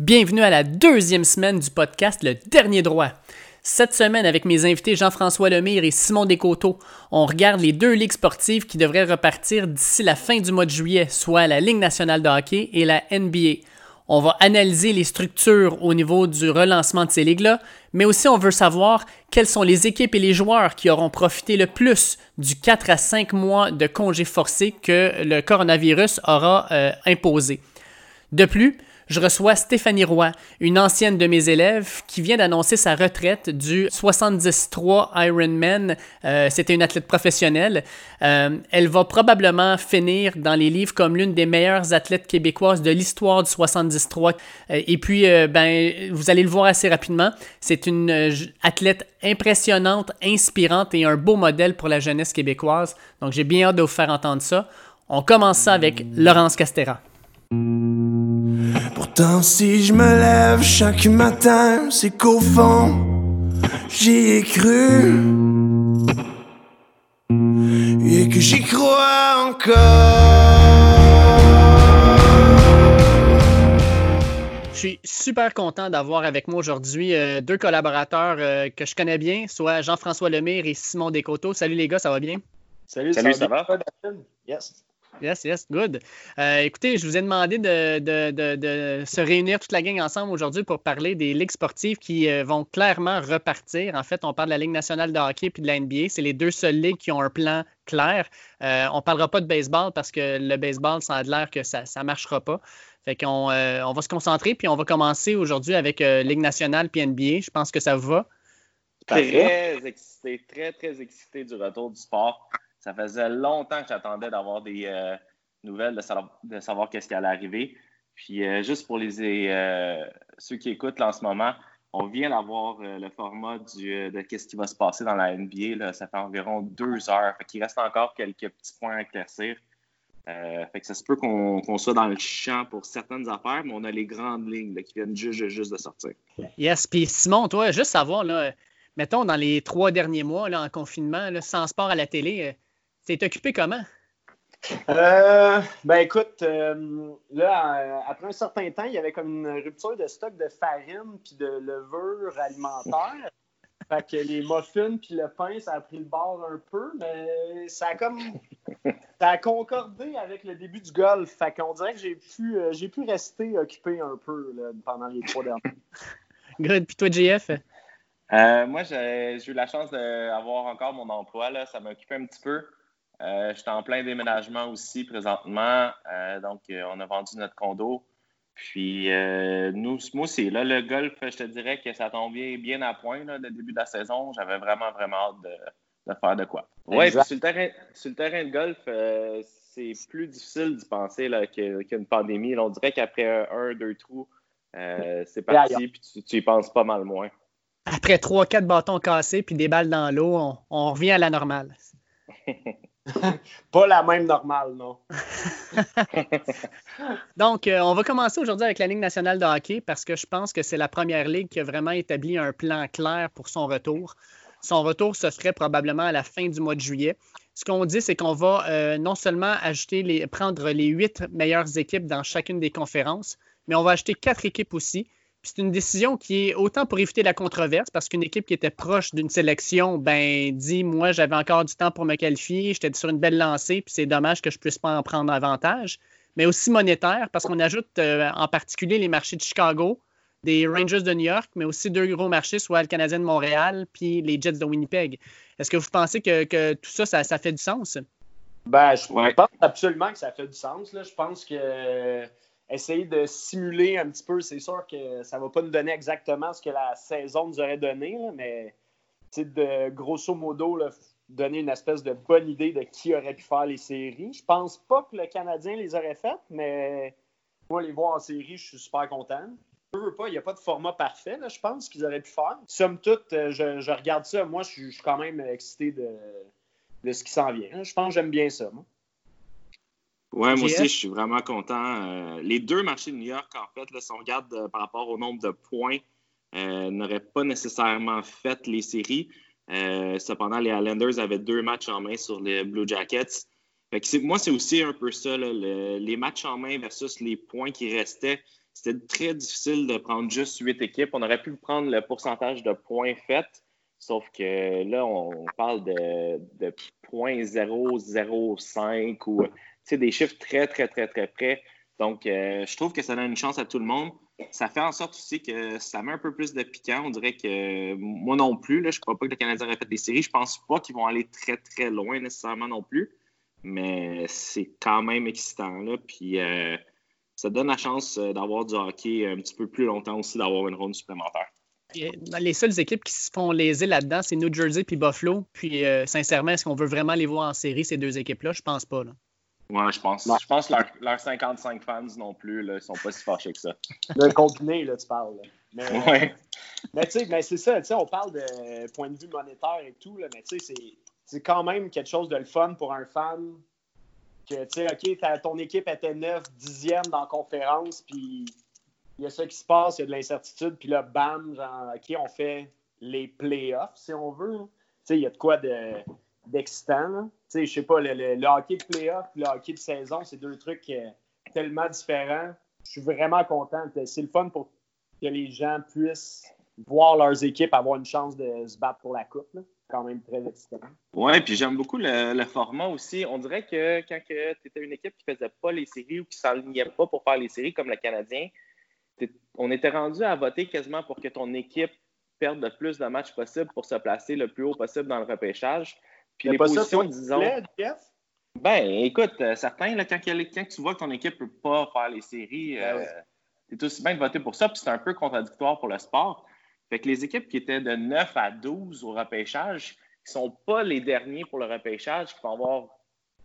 Bienvenue à la deuxième semaine du podcast Le Dernier Droit. Cette semaine, avec mes invités Jean-François Lemire et Simon Descoteaux, on regarde les deux ligues sportives qui devraient repartir d'ici la fin du mois de juillet, soit la Ligue nationale de hockey et la NBA. On va analyser les structures au niveau du relancement de ces ligues-là, mais aussi on veut savoir quelles sont les équipes et les joueurs qui auront profité le plus du 4 à 5 mois de congés forcés que le coronavirus aura euh, imposé. De plus, je reçois Stéphanie Roy, une ancienne de mes élèves qui vient d'annoncer sa retraite du 73 Ironman. Euh, C'était une athlète professionnelle. Euh, elle va probablement finir dans les livres comme l'une des meilleures athlètes québécoises de l'histoire du 73. Euh, et puis, ben, vous allez le voir assez rapidement. C'est une athlète impressionnante, inspirante et un beau modèle pour la jeunesse québécoise. Donc, j'ai bien hâte de vous faire entendre ça. On commence ça avec Laurence Castera. Pourtant si je me lève chaque matin, c'est qu'au fond, j'y ai cru. Et que j'y crois encore. Je suis super content d'avoir avec moi aujourd'hui euh, deux collaborateurs euh, que je connais bien, soit Jean-François Lemire et Simon Descoteaux. Salut les gars, ça va bien? Salut, Salut, ça, ça va? va? bien? Yes. Yes, yes, good. Euh, écoutez, je vous ai demandé de, se réunir toute la gang ensemble aujourd'hui pour parler des ligues sportives qui euh, vont clairement repartir. En fait, on parle de la Ligue nationale de hockey puis de la NBA. C'est les deux seules ligues qui ont un plan clair. Euh, on ne parlera pas de baseball parce que le baseball, ça a l'air que ça ne marchera pas. Fait qu'on on va se concentrer puis on va commencer aujourd'hui avec Ligue nationale puis NBA. Je pense que ça vous va. Très excité, très, très excité du retour du sport. Ça faisait longtemps que j'attendais d'avoir des euh, nouvelles, de savoir, qu'est-ce qui allait arriver. Puis euh, juste pour les euh, ceux qui écoutent là, en ce moment, on vient d'avoir le format de qu'est-ce qui va se passer dans la NBA. Là. Ça fait environ deux heures. Fait qu'il reste encore quelques petits points à éclaircir. Fait que ça se peut qu'on soit dans le champ pour certaines affaires, mais on a les grandes lignes qui viennent juste, juste, de sortir. Yes. Puis Simon, toi, juste savoir, là, mettons, dans les trois derniers mois là, en confinement, sans sport à la télé, t'es occupé comment? Euh, ben écoute, euh, là, après un certain temps, il y avait comme une rupture de stock de farine puis de levure alimentaire. fait que les muffins puis le pain, ça a pris le bord un peu, mais ça a comme ça a concordé avec le début du golf. Fait qu'on dirait que j'ai pu euh, j'ai pu rester occupé un peu là, pendant les trois derniers. Good. Puis toi, JF? Euh, moi, j'ai j'ai eu la chance d'avoir encore mon emploi. Là. Ça m'a occupé un petit peu. Euh, J'étais en plein déménagement aussi présentement. Euh, donc, euh, on a vendu notre condo. Puis, euh, nous, moi aussi, là, le golf, je te dirais que ça tombait bien à point, là, le début de la saison. J'avais vraiment, vraiment hâte de, de faire de quoi. Oui, sur le terrain, sur le terrain de golf, euh, c'est plus difficile d'y penser qu'une pandémie. Là, on dirait qu'après un, un, deux trous, euh, c'est parti, puis tu, tu y penses pas mal moins. Après trois, quatre bâtons cassés puis des balles dans l'eau, on, on revient à la normale. Pas la même normale, non. Donc, euh, on va commencer aujourd'hui avec la Ligue nationale de hockey parce que je pense que c'est la première ligue qui a vraiment établi un plan clair pour son retour. Son retour se ferait probablement à la fin du mois de juillet. Ce qu'on dit, c'est qu'on va euh, non seulement ajouter les, prendre les huit meilleures équipes dans chacune des conférences, mais on va ajouter quatre équipes aussi. Puis c'est une décision qui est autant pour éviter la controverse, parce qu'une équipe qui était proche d'une sélection, ben dit moi j'avais encore du temps pour me qualifier, j'étais sur une belle lancée, puis c'est dommage que je puisse pas en prendre avantage. Mais aussi monétaire, parce qu'on ajoute euh, en particulier les marchés de Chicago, des Rangers de New York, mais aussi deux gros marchés, soit le Canadien de Montréal, puis les Jets de Winnipeg. Est-ce que vous pensez que, que tout ça, ça, ça fait du sens? Ben, je Ouais. pense absolument que ça fait du sens. Là. Je pense que essayer de simuler un petit peu, c'est sûr que ça ne va pas nous donner exactement ce que la saison nous aurait donné, mais de grosso modo, donner une espèce de bonne idée de qui aurait pu faire les séries. Je pense pas que le Canadien les aurait faites, mais moi, les voir en série, je suis super content. Veux pas, il n'y a pas de format parfait, là, je pense, qu'ils auraient pu faire. Somme toute, euh, je, regarde ça, moi, je suis, je suis quand même excité de, de ce qui s'en vient. hein. Je pense que j'aime bien ça, moi. Ouais, moi aussi, je suis vraiment content. Euh, les deux marchés de New York, en fait, là, si on regarde euh, par rapport au nombre de points, euh, n'auraient pas nécessairement fait les séries. Euh, cependant, les Islanders avaient deux matchs en main sur les Blue Jackets. Fait que moi, c'est aussi un peu ça, là, le- les matchs en main versus les points qui restaient. c'était très difficile de prendre juste huit équipes. On aurait pu prendre le pourcentage de points faits, sauf que là, on parle de, de 0.005 ou des chiffres très, très, très, très près. Donc, euh, je trouve que ça donne une chance à tout le monde. Ça fait en sorte aussi que ça met un peu plus de piquant. On dirait que moi non plus, là, je ne crois pas que le Canadien répète des séries. Je ne pense pas qu'ils vont aller très, très loin nécessairement non plus. Mais c'est quand même excitant. Là. Puis euh, ça donne la chance euh, d'avoir du hockey un petit peu plus longtemps aussi, d'avoir une ronde supplémentaire. Les seules équipes qui se font léser là-dedans, c'est New Jersey puis Buffalo. Puis sincèrement, est-ce qu'on veut vraiment les voir en série, ces deux équipes-là? Je pense pas. Ouais, je pense. Je pense que leurs 55 fans non plus, là, ils sont pas si fâchés que ça. Le combiné, là, tu parles. Mais, ouais. mais tu sais, mais c'est ça, tu sais, on parle de point de vue monétaire et tout, là, mais tu sais, c'est quand même quelque chose de le fun pour un fan que, tu sais, OK, ton équipe était 9, 10e dans la conférence, puis il y a ça qui se passe, il y a de l'incertitude, puis là, bam, genre, OK, on fait les playoffs, si on veut. Tu sais, il y a de quoi de d'excitant. Je sais pas, le, hockey de playoff et le hockey de saison, c'est deux trucs euh, tellement différents. Je suis vraiment content. C'est le fun pour que les gens puissent voir leurs équipes avoir une chance de se battre pour la coupe. C'est quand même très excitant. Oui, puis j'aime beaucoup le, format aussi. On dirait que quand tu étais une équipe qui ne faisait pas les séries ou qui ne s'enlignait pas pour faire les séries comme le Canadien, on était rendu à voter quasiment pour que ton équipe perde le plus de matchs possible pour se placer le plus haut possible dans le repêchage. Puis les positions, disons. Ben, écoute, euh, certains, là, quand, quand, tu vois que ton équipe ne peut pas faire les séries, tu ben es euh, aussi bien de voter pour ça, puis c'est un peu contradictoire pour le sport. Fait que les équipes qui étaient de 9 à 12 au repêchage, qui ne sont pas les derniers pour le repêchage, qui vont avoir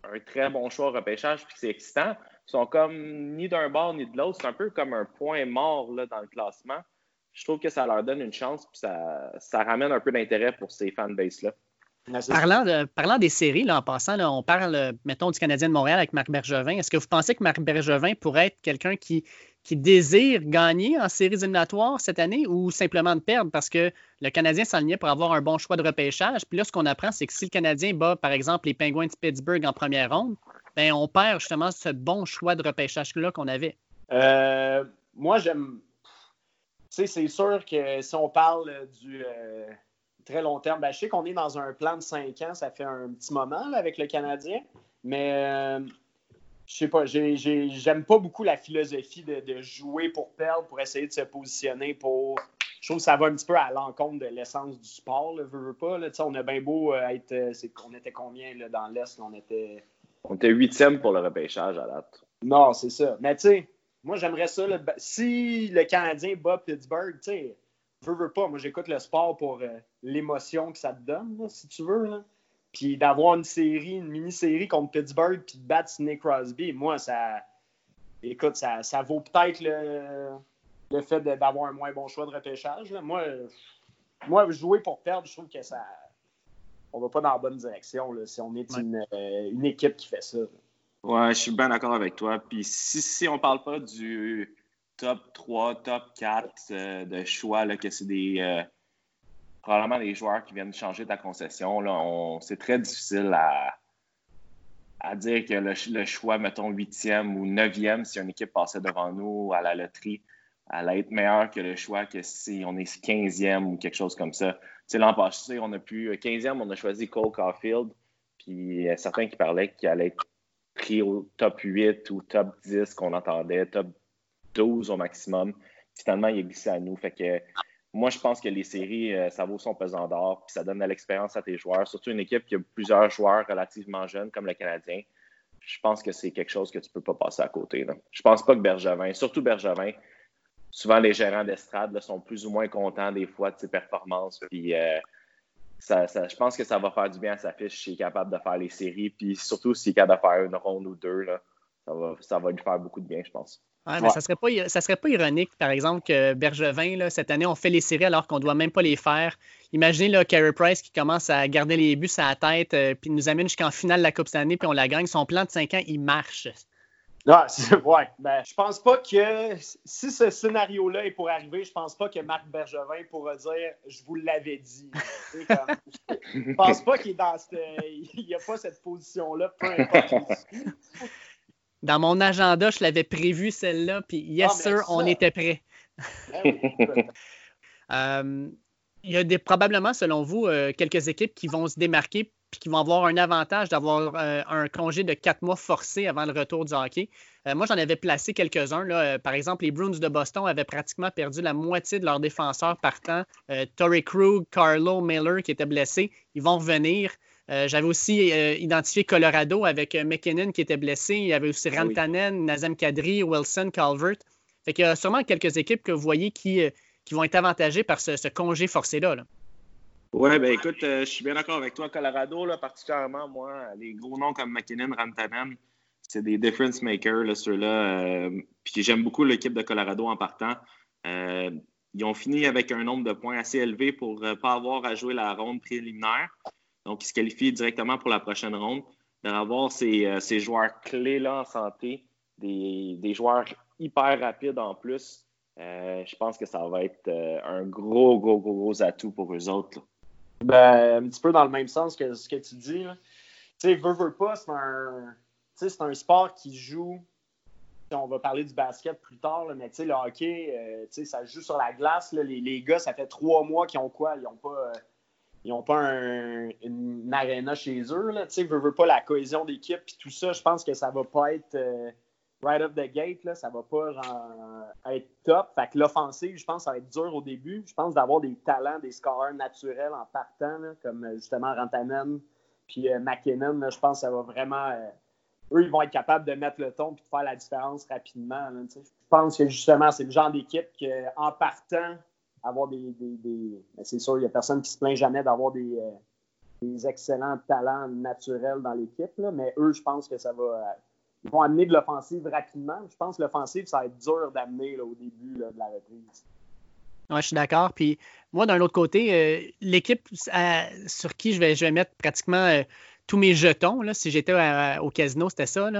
un très bon choix au repêchage, puis c'est excitant, sont comme ni d'un bord ni de l'autre. C'est un peu comme un point mort là, dans le classement. Je trouve que ça leur donne une chance, puis ça, ça ramène un peu d'intérêt pour ces fanbases-là. Parlant, parlant, des séries, là, en passant, on parle, mettons, du Canadien de Montréal avec Marc Bergevin. Est-ce que vous pensez que Marc Bergevin pourrait être quelqu'un qui, qui désire gagner en séries éliminatoires cette année ou simplement de perdre parce que le Canadien s'alignait pour avoir un bon choix de repêchage? Puis là, ce qu'on apprend, c'est que si le Canadien bat, par exemple, les Penguins de Pittsburgh en première ronde, ben, on perd justement ce bon choix de repêchage-là qu'on avait. Euh, moi, j'aime. Tu sais, c'est sûr que si on parle du. Euh, très long terme. Ben, je sais qu'on est dans un plan de 5 ans, ça fait un petit moment avec le Canadien, mais euh, je sais pas, j'aime pas beaucoup la philosophie de, jouer pour perdre, pour essayer de se positionner pour. Je trouve que ça va un petit peu à l'encontre de l'essence du sport, le veux, pas. Là. On a bien beau euh, être. Euh, on était combien là, dans l'Est? On était. On était huitième pour le repêchage à date. Non, c'est ça. Mais tu sais, moi j'aimerais ça. si le Canadien bat Pittsburgh, tu sais veux, veux pas. Moi, j'écoute le sport pour euh, l'émotion que ça te donne, si tu veux. Puis d'avoir une série, une mini-série contre Pittsburgh, puis de battre Nick Crosby, moi, ça. Écoute, ça, ça vaut peut-être le, le fait d'avoir un moins bon choix de repêchage. Moi, moi, jouer pour perdre, je trouve que ça. On va pas dans la bonne direction là, si on est une, euh, une, équipe qui fait ça. Ouais, je suis bien d'accord avec toi. Puis si, si on parle pas du top 3, top 4 euh, de choix, là, que c'est des. Euh, probablement des joueurs qui viennent changer ta concession. c'est très difficile à, à dire que le, choix, mettons, 8e ou 9e, si une équipe passait devant nous à la loterie, allait être meilleur que le choix que si on est 15e ou quelque chose comme ça. l'an passé, on a pu. 15e, on a choisi Cole Caulfield, puis a certains qui parlaient qu'il allait être pris au top 8 ou top 10 qu'on entendait, top 12 au maximum. Finalement, il est glissé à nous. Fait que moi, je pense que les séries, euh, ça vaut son pesant d'or, puis ça donne de l'expérience à tes joueurs, surtout une équipe qui a plusieurs joueurs relativement jeunes comme le Canadien. Je pense que c'est quelque chose que tu ne peux pas passer à côté. Là. Je pense pas que Bergevin, surtout Bergevin, souvent les gérants d'estrade sont plus ou moins contents des fois de ses performances. Puis euh, je pense que ça va faire du bien à sa fiche s'il est capable de faire les séries. Puis surtout s'il est capable de faire une ronde ou deux, là, ça, va, ça va lui faire beaucoup de bien, je pense. Ouais, mais ça serait pas ça serait pas ironique, par exemple, que Bergevin, là, cette année, on fait les séries alors qu'on ne doit même pas les faire. Imaginez là, Carey Price qui commence à garder les buts à la tête, euh, puis nous amène jusqu'en finale de la Coupe cette année, puis on la gagne. Son plan de 5 ans, il marche. Non, ouais. Ben, je pense pas que si ce scénario-là est pour arriver, je pense pas que Marc Bergevin pourra dire je vous l'avais dit. je pense pas qu'il est dans cette. Il n'y a pas cette position-là, peu importe. Dans mon agenda, je l'avais prévu celle-là, puis yes, Ah, mais sir, on était prêt. Ben. Euh, il y a des, probablement, selon vous, euh, quelques équipes qui vont se démarquer puis qui vont avoir un avantage d'avoir euh, un congé de quatre mois forcé avant le retour du hockey. Euh, moi, j'en avais placé quelques-uns. Euh, par exemple, les Bruins de Boston avaient pratiquement perdu la moitié de leurs défenseurs partant. Torrey Krug, Carlo Miller qui étaient blessés, ils vont revenir. Euh, J'avais aussi euh, identifié Colorado avec euh, McKinnon qui était blessé. Il y avait aussi Ah oui. Rantanen, Nazem Kadri, Wilson, Calvert. Fait qu'il y a sûrement quelques équipes que vous voyez qui, qui vont être avantagées par ce, ce congé forcé-là. là. Ouais, ben écoute, je suis bien d'accord avec toi. Colorado, là, particulièrement, moi, les gros noms comme McKinnon, Rantanen, c'est des difference makers, là, ceux-là. puis j'aime beaucoup l'équipe de Colorado en partant. Euh, ils ont fini avec un nombre de points assez élevé pour ne pas avoir à jouer la ronde préliminaire. Donc, ils se qualifient directement pour la prochaine ronde. D'avoir ces, euh, ces joueurs clés-là en santé, des, des joueurs hyper rapides en plus, euh, je pense que ça va être euh, un gros, gros, gros, gros atout pour eux autres. Ben, un petit peu dans le même sens que ce que tu dis. Tu sais, veux, veux pas, c'est un, un sport qui joue. On va parler du basket plus tard, mais tu sais, le hockey, euh, ça joue sur la glace. là. Les, les gars, ça fait trois mois qu'ils ont quoi? Ils n'ont pas, ils ont pas un- une arena chez eux. Là. Tu sais, veux, pas la cohésion d'équipe puis tout ça. Je pense que ça va pas être euh, right off the gate. Là, ça va pas être top. Fait que l'offensive, je pense, ça va être dur au début. Je pense d'avoir des talents, des scoreurs naturels en partant, comme euh, justement Rantanen puis euh, McKinnon. je pense que ça va vraiment. eux, ils vont être capables de mettre le ton et de faire la différence rapidement. tu sais. je pense que justement, c'est le genre d'équipe qu'en partant, avoir des. des- ben, c'est sûr, il n'y a personne qui se plaint jamais d'avoir des, euh, excellents talents naturels dans l'équipe, mais eux, je pense que ça va. euh, ils vont amener de l'offensive rapidement. Je pense que l'offensive, ça va être dur d'amener au début là, de la reprise. Ouais, je suis d'accord. Puis moi, d'un autre côté, euh, l'équipe sur qui je vais, je vais mettre pratiquement tous mes jetons, là, si j'étais au casino, c'était ça.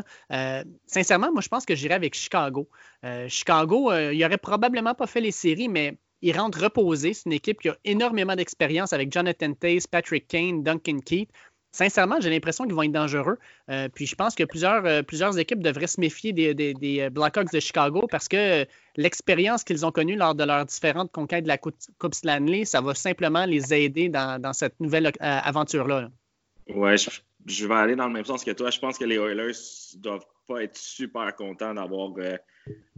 sincèrement, moi, je pense que j'irais avec Chicago. Chicago, euh, il n'aurait probablement pas fait les séries, mais ils rentrent reposés. C'est une équipe qui a énormément d'expérience avec Jonathan Taze, Patrick Kane, Duncan Keith. Sincèrement, j'ai l'impression qu'ils vont être dangereux. Euh, puis je pense que plusieurs, euh, plusieurs équipes devraient se méfier des, euh, Blackhawks de Chicago parce que l'expérience qu'ils ont connue lors de leurs différentes conquêtes de la Coupe, Coupe Stanley, ça va simplement les aider dans, cette nouvelle aventure-là. je, je vais aller dans le même sens que toi. Je pense que les Oilers doivent pas être super contents d'avoir euh,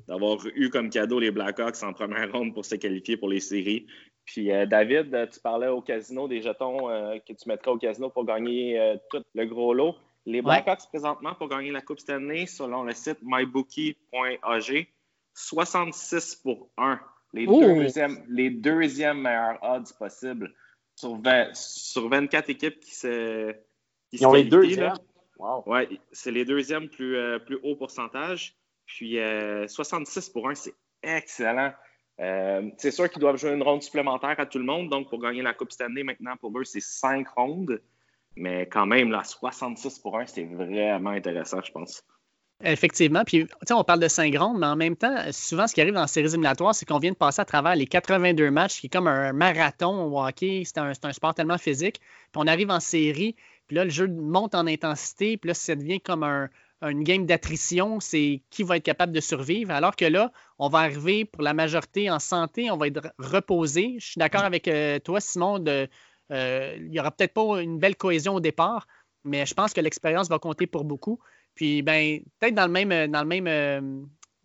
d'avoir eu comme cadeau les Blackhawks en première ronde pour se qualifier pour les séries. Puis euh, David, euh, tu parlais au casino des jetons euh, que tu mettrais au casino pour gagner euh, tout le gros lot. Les Blackhawks, présentement, pour gagner la Coupe Stanley, selon le site mybookie.ag, 66 pour 1. Les, deuxièmes, les deuxièmes meilleurs odds possibles sur, 20 sur 24 équipes qui se. qui se Ils ont les deux, qualifient, là. Wow. Oui, c'est les deuxièmes plus, euh, plus haut pourcentage. Puis euh, 66 pour 1, c'est excellent. Euh, c'est sûr qu'ils doivent jouer une ronde supplémentaire à tout le monde. Donc, pour gagner la Coupe Stanley, maintenant, pour eux, c'est 5 rondes. Mais quand même, là, 66 pour 1, c'est vraiment intéressant, je pense. Effectivement. Puis, tu sais, on parle de 5 rondes, mais en même temps, souvent, ce qui arrive dans les séries éliminatoires, c'est qu'on vient de passer à travers les 82 matchs, qui est comme un marathon au hockey. C'est un, c'est un sport tellement physique. Puis, on arrive en série, puis là, le jeu monte en intensité, puis là, ça devient comme un, une game d'attrition. C'est qui va être capable de survivre. Alors que là, on va arriver pour la majorité en santé, on va être reposé. Je suis d'accord avec euh, toi, Simon, de, euh, il n'y aura peut-être pas une belle cohésion au départ, mais je pense que l'expérience va compter pour beaucoup. Puis, ben, peut-être dans le même, dans le même, euh,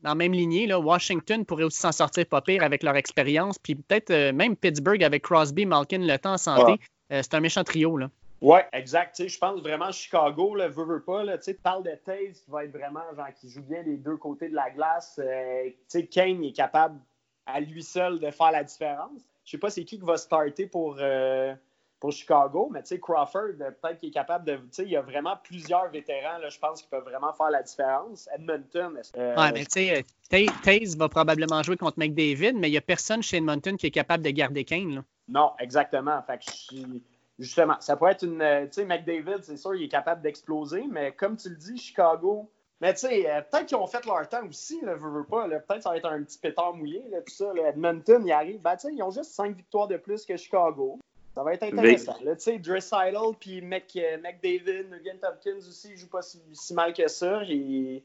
dans même lignée, là, Washington pourrait aussi s'en sortir pas pire avec leur expérience. Puis peut-être euh, même Pittsburgh avec Crosby, Malkin, le temps en santé. Ouais. C'est un méchant trio. Là. Oui, exact. Je pense vraiment Chicago, là, veut, veut pas. Là, parles de Taze qui va être vraiment genre qui joue bien des deux côtés de la glace. Euh, tu sais, Kane est capable à lui seul de faire la différence. Je sais pas c'est qui qui va starter pour, euh, pour Chicago, mais tu sais, Crawford, euh, peut-être qu'il est capable de. Tu sais, il y a vraiment plusieurs vétérans, je pense, qui peuvent vraiment faire la différence. Edmonton. euh, Ouais, mais tu sais, euh, Ta- Taze va probablement jouer contre McDavid, mais il n'y a personne chez Edmonton qui est capable de garder Kane. Là. Non, exactement. Fait que je suis- Justement, ça pourrait être une. euh, Tu sais, McDavid, c'est sûr, il est capable d'exploser, mais comme tu le dis, Chicago. Mais tu sais, euh, peut-être qu'ils ont fait leur temps aussi, là, veux, veux pas. Peut-être que ça va être un petit pétard mouillé, là, tout ça. là. Edmonton, il arrive. Ben, tu sais, ils ont juste 5 victoires de plus que Chicago. Ça va être intéressant. Tu sais, Dressaitel puis Mc, euh, McDavid, Nugent Hopkins aussi, ils jouent pas si, si mal que ça. Et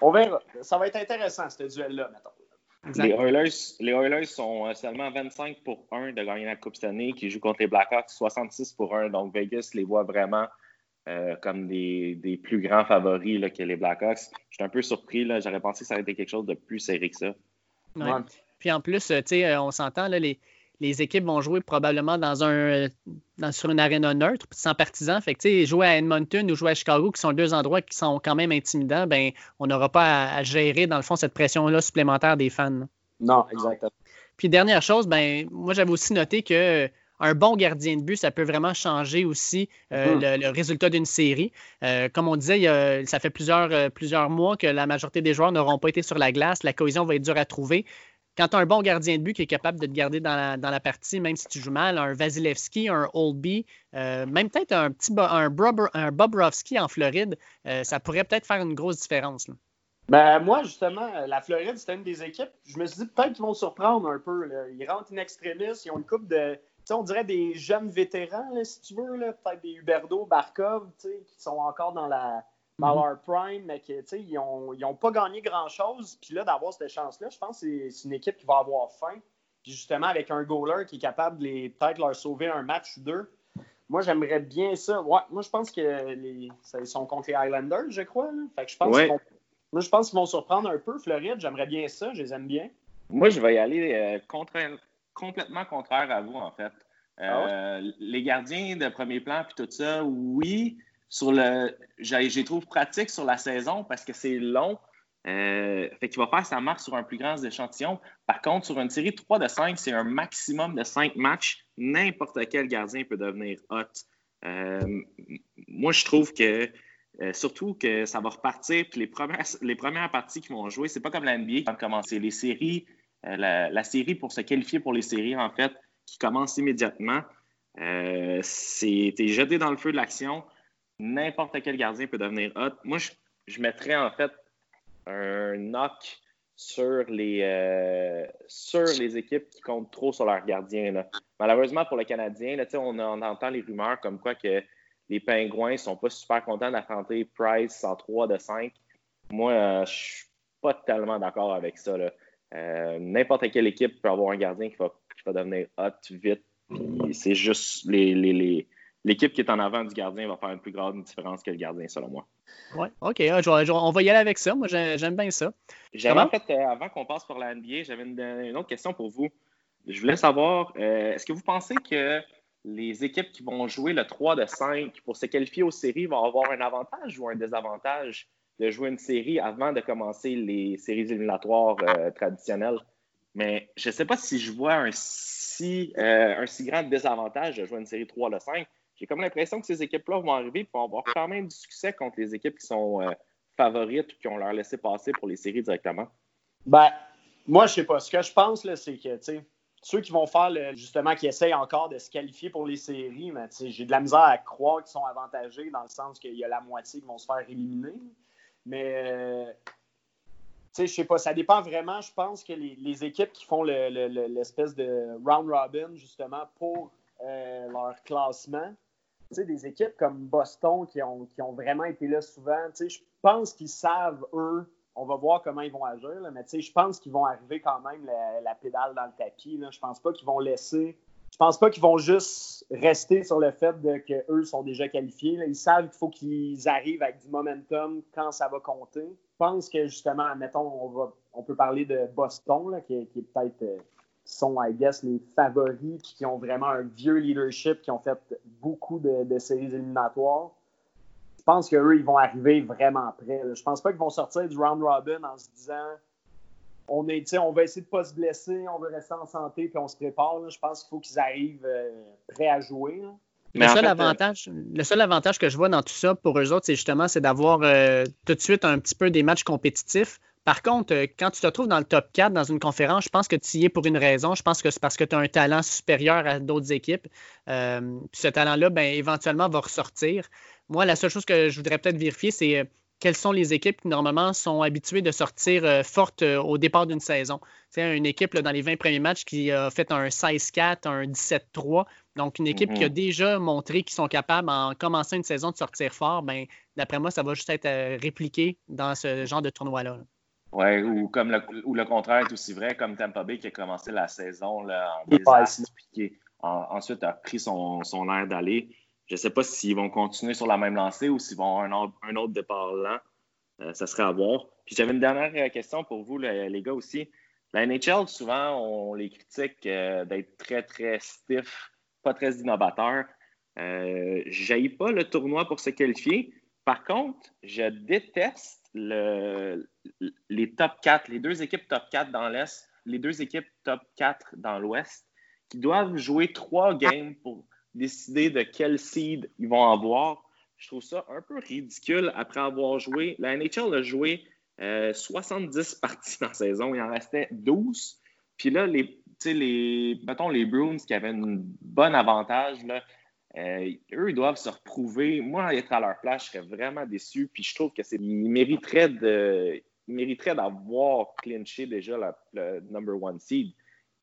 On verra. Ça va être intéressant, ce duel-là, mettons. Les Oilers, les Oilers sont euh, seulement 25 pour 1 de gagner la Coupe cette année, qui jouent contre les Blackhawks 66 pour 1. Donc Vegas les voit vraiment euh, comme des, des, plus grands favoris là, que les Blackhawks. Je suis un peu surpris. J'aurais pensé que ça aurait été quelque chose de plus serré que ça. Ouais. Puis en plus, on s'entend, les, les équipes vont jouer probablement dans un, dans, sur une arène neutre, sans partisans. Fait que, jouer à Edmonton ou jouer à Chicago, qui sont deux endroits qui sont quand même intimidants, ben, on n'aura pas à, gérer, dans le fond, cette pression-là supplémentaire des fans. Non, exactement. Puis dernière chose, ben, moi j'avais aussi noté que un bon gardien de but, ça peut vraiment changer aussi euh, mm-hmm. le, résultat d'une série. Euh, comme on disait, ça fait plusieurs, euh, plusieurs mois que la majorité des joueurs n'auront pas été sur la glace. La cohésion va être dure à trouver quand tu as un bon gardien de but qui est capable de te garder dans la, partie, même si tu joues mal, un Vasilevski, un Oldby, euh, même peut-être un petit un, Bobrovski en Floride, euh, ça pourrait peut-être faire une grosse différence. Ben, moi, justement, la Floride, c'était une des équipes. Je me suis dit peut-être qu'ils vont surprendre un peu. Ils rentrent in extremis, ils ont une coupe de. on dirait des jeunes vétérans, si tu veux, peut-être des Huberdo, Barkov, qui sont encore dans la, dans mhm. leur prime, mais qui, ils n'ont pas gagné grand-chose. Puis là, d'avoir cette chance-là, je pense que c'est une équipe qui va avoir faim. Puis justement, avec un goaler qui est capable de peut-être leur sauver un match ou deux. Moi, j'aimerais bien ça. Ouais, moi, je pense que les, ils sont contre les Islanders, je crois. Fait que je pense moi, je pense qu'ils vont surprendre un peu. Floride, j'aimerais bien ça. Je les aime bien. Moi, je vais y aller euh, complètement contraire à vous, en fait. Ah euh, les gardiens de premier plan, puis tout ça, oui, sur le. J'ai trouve pratique sur la saison parce que c'est long. Euh, fait qu'il va faire sa marque sur un plus grand échantillon. Par contre, sur une série 3 de 5, c'est un maximum de 5 matchs. N'importe quel gardien peut devenir hot. Euh, moi, je trouve que euh, surtout que ça va repartir. Puis les premières, les premières parties qui vont jouer, c'est pas comme la NBA qui va commencer. Les séries, la, série pour se qualifier pour les séries, en fait, qui commence immédiatement, c'est jeté dans le feu de l'action n'importe quel gardien peut devenir hot. Moi, je, mettrais en fait un knock sur les, euh, sur les équipes qui comptent trop sur leurs gardiens. Malheureusement pour le Canadien, on, entend les rumeurs comme quoi que les Pingouins ne sont pas super contents d'affronter Price en 3 de 5. Moi, euh, je suis pas tellement d'accord avec ça. Euh, n'importe quelle équipe peut avoir un gardien qui va, qui va devenir hot vite. C'est juste les, les l'équipe qui est en avant du gardien va faire une plus grande différence que le gardien, selon moi. Oui, OK. On va y aller avec ça. Moi, j'aime bien ça. J'avais en fait, euh, avant qu'on passe pour la NBA, j'avais une, autre question pour vous. Je voulais savoir, euh, est-ce que vous pensez que les équipes qui vont jouer le 3 de 5 pour se qualifier aux séries vont avoir un avantage ou un désavantage de jouer une série avant de commencer les séries éliminatoires euh, traditionnelles? Mais je ne sais pas si je vois un si, un si grand désavantage de jouer une série 3 de 5 j'ai comme l'impression que ces équipes-là vont arriver et vont avoir quand même du succès contre les équipes qui sont euh, favorites ou qui ont leur laissé passer pour les séries directement. Ben, moi, je sais pas. Ce que je pense, c'est que, ceux qui vont faire, justement, qui essayent encore de se qualifier pour les séries, mais j'ai de la misère à croire qu'ils sont avantagés dans le sens qu'il y a la moitié qui vont se faire éliminer. Mais, euh, tu sais, je sais pas, ça dépend vraiment. Je pense que les, équipes qui font l'espèce de round robin, justement, pour euh, leur classement, des équipes comme Boston qui ont, qui ont vraiment été là souvent, je pense qu'ils savent, eux, on va voir comment ils vont agir, mais je pense qu'ils vont arriver quand même la, pédale dans le tapis. Là. Je pense pas qu'ils vont laisser. Je pense pas qu'ils vont juste rester sur le fait qu'eux sont déjà qualifiés. Ils savent qu'il faut qu'ils arrivent avec du momentum quand ça va compter. Je pense que justement, mettons, on, va, on peut parler de Boston, qui, qui, est peut-être euh, sont, I guess, les favoris, puis qui ont vraiment un vieux leadership, qui ont fait beaucoup de, séries éliminatoires. Je pense qu'eux, ils vont arriver vraiment près. Je pense pas qu'ils vont sortir du round robin en se disant on, est, on va essayer de ne pas se blesser, on veut rester en santé, puis on se prépare. Je pense qu'il faut qu'ils arrivent euh, prêts à jouer. Le seul, euh, avantage, le seul avantage que je vois dans tout ça pour eux autres, c'est justement c'est d'avoir euh, tout de suite un petit peu des matchs compétitifs par contre, euh, quand tu te trouves dans le top 4 dans une conférence, je pense que tu y es pour une raison. Je pense que c'est parce que tu as un talent supérieur à d'autres équipes. Euh, puis ce talent-là, ben, éventuellement, va ressortir. Moi, la seule chose que je voudrais peut-être vérifier, c'est euh, quelles sont les équipes qui, normalement, sont habituées de sortir fortes au départ d'une saison. C'est une équipe dans les 20 premiers matchs qui a fait un 16-4, un 17-3. Donc, une équipe qui a mm-hmm. déjà montré qu'ils sont capables, en commençant une saison, de sortir fort. Ben, d'après moi, ça va juste être répliqué dans ce genre de tournoi-là. Oui, ou comme le, ou le contraire est aussi vrai, comme Tampa Bay qui a commencé la saison là, en désastre, puis qui ensuite a pris son, son air d'aller. Je ne sais pas s'ils vont continuer sur la même lancée ou s'ils vont avoir un, autre départ lent. Euh, ça serait à voir. Puis j'avais une dernière euh, question pour vous, les gars aussi. La NHL, souvent, on les critique euh, d'être très, très stiff, pas très innovateur. Euh, je pas le tournoi pour se qualifier. Par contre, je déteste le, les top 4, les deux équipes top 4 dans l'Est, les deux équipes top 4 dans l'Ouest, qui doivent jouer trois games pour décider de quel seed ils vont avoir. Je trouve ça un peu ridicule après avoir joué. La NHL a joué 70 euh, parties dans la saison, il en restait 12. Puis là, les, les, mettons les Bruins qui avaient un bon avantage, là, euh, eux, ils doivent se reprouver. Moi, être à leur place, je serais vraiment déçu. Puis je trouve que c'est, mériteraient de, d'avoir clinché déjà le number one seed.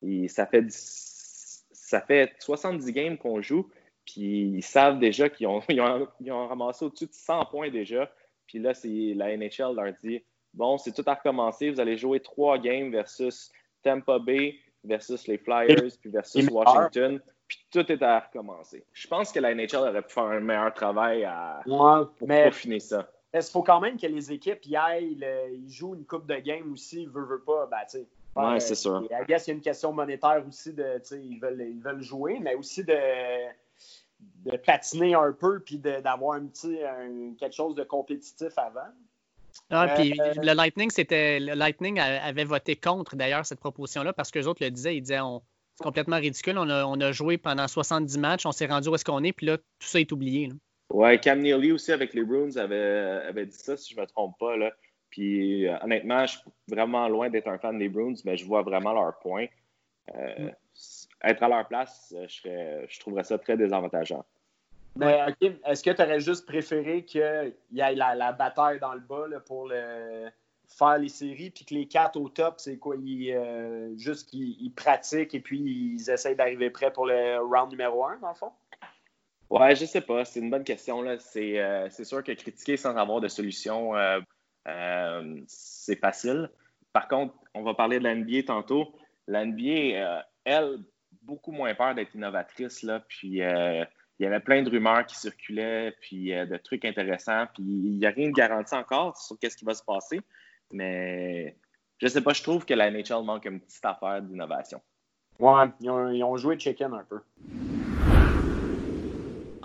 Et ça fait, ça fait 70 games qu'on joue, puis ils savent déjà qu'ils ont, ont, ramassé au-dessus de 100 points déjà. Puis là, c'est la NHL leur dit bon, c'est tout à recommencer. Vous allez jouer trois games versus Tampa Bay, versus les Flyers, puis versus Washington puis tout est à recommencer. Je pense que la NHL aurait pu faire un meilleur travail à, pour mais, finir ça. Il faut quand même que les équipes y aillent, ils jouent une coupe de game aussi, veut, veut pas, ben, tu sais. Ouais, c'est sûr. I guess il y a une question monétaire aussi de, ils veulent, ils veulent jouer, mais aussi de, de patiner un peu puis d'avoir un petit quelque chose de compétitif avant. Ah, puis euh, le Lightning, c'était le Lightning avait voté contre d'ailleurs cette proposition-là parce que les autres le disaient, ils disaient on, c'est complètement ridicule. On a, joué pendant 70 matchs, on s'est rendu où est-ce qu'on est, puis là, tout ça est oublié. Ouais, Cam Neely aussi avec les Bruins avait, dit ça, si je ne me trompe pas. Là. Puis euh, honnêtement, je suis vraiment loin d'être un fan des Bruins, mais je vois vraiment leur point. Euh, mm. Être à leur place, euh, je, je trouverais ça très désavantageant. Mais OK, est-ce que tu aurais juste préféré qu'il y ait la, bataille dans le bas pour le faire les séries, puis que les quatre au top, c'est quoi? Ils, euh, juste qu'ils pratiquent et puis ils essayent d'arriver prêts pour le round numéro un, dans le fond? Ouais, je sais pas. C'est une bonne question. Là. C'est, euh, sûr que critiquer sans avoir de solution, euh, c'est facile. Par contre, on va parler de l'NBA tantôt. L'NBA, elle, beaucoup moins peur d'être innovatrice. Là, puis il y avait plein de rumeurs qui circulaient, puis de trucs intéressants. Puis il n'y a rien de garanti encore sur qu'est-ce qui va se passer. Mais je sais pas, je trouve que la NHL manque une petite affaire d'innovation. Ouais, ils ont, joué chicken un peu.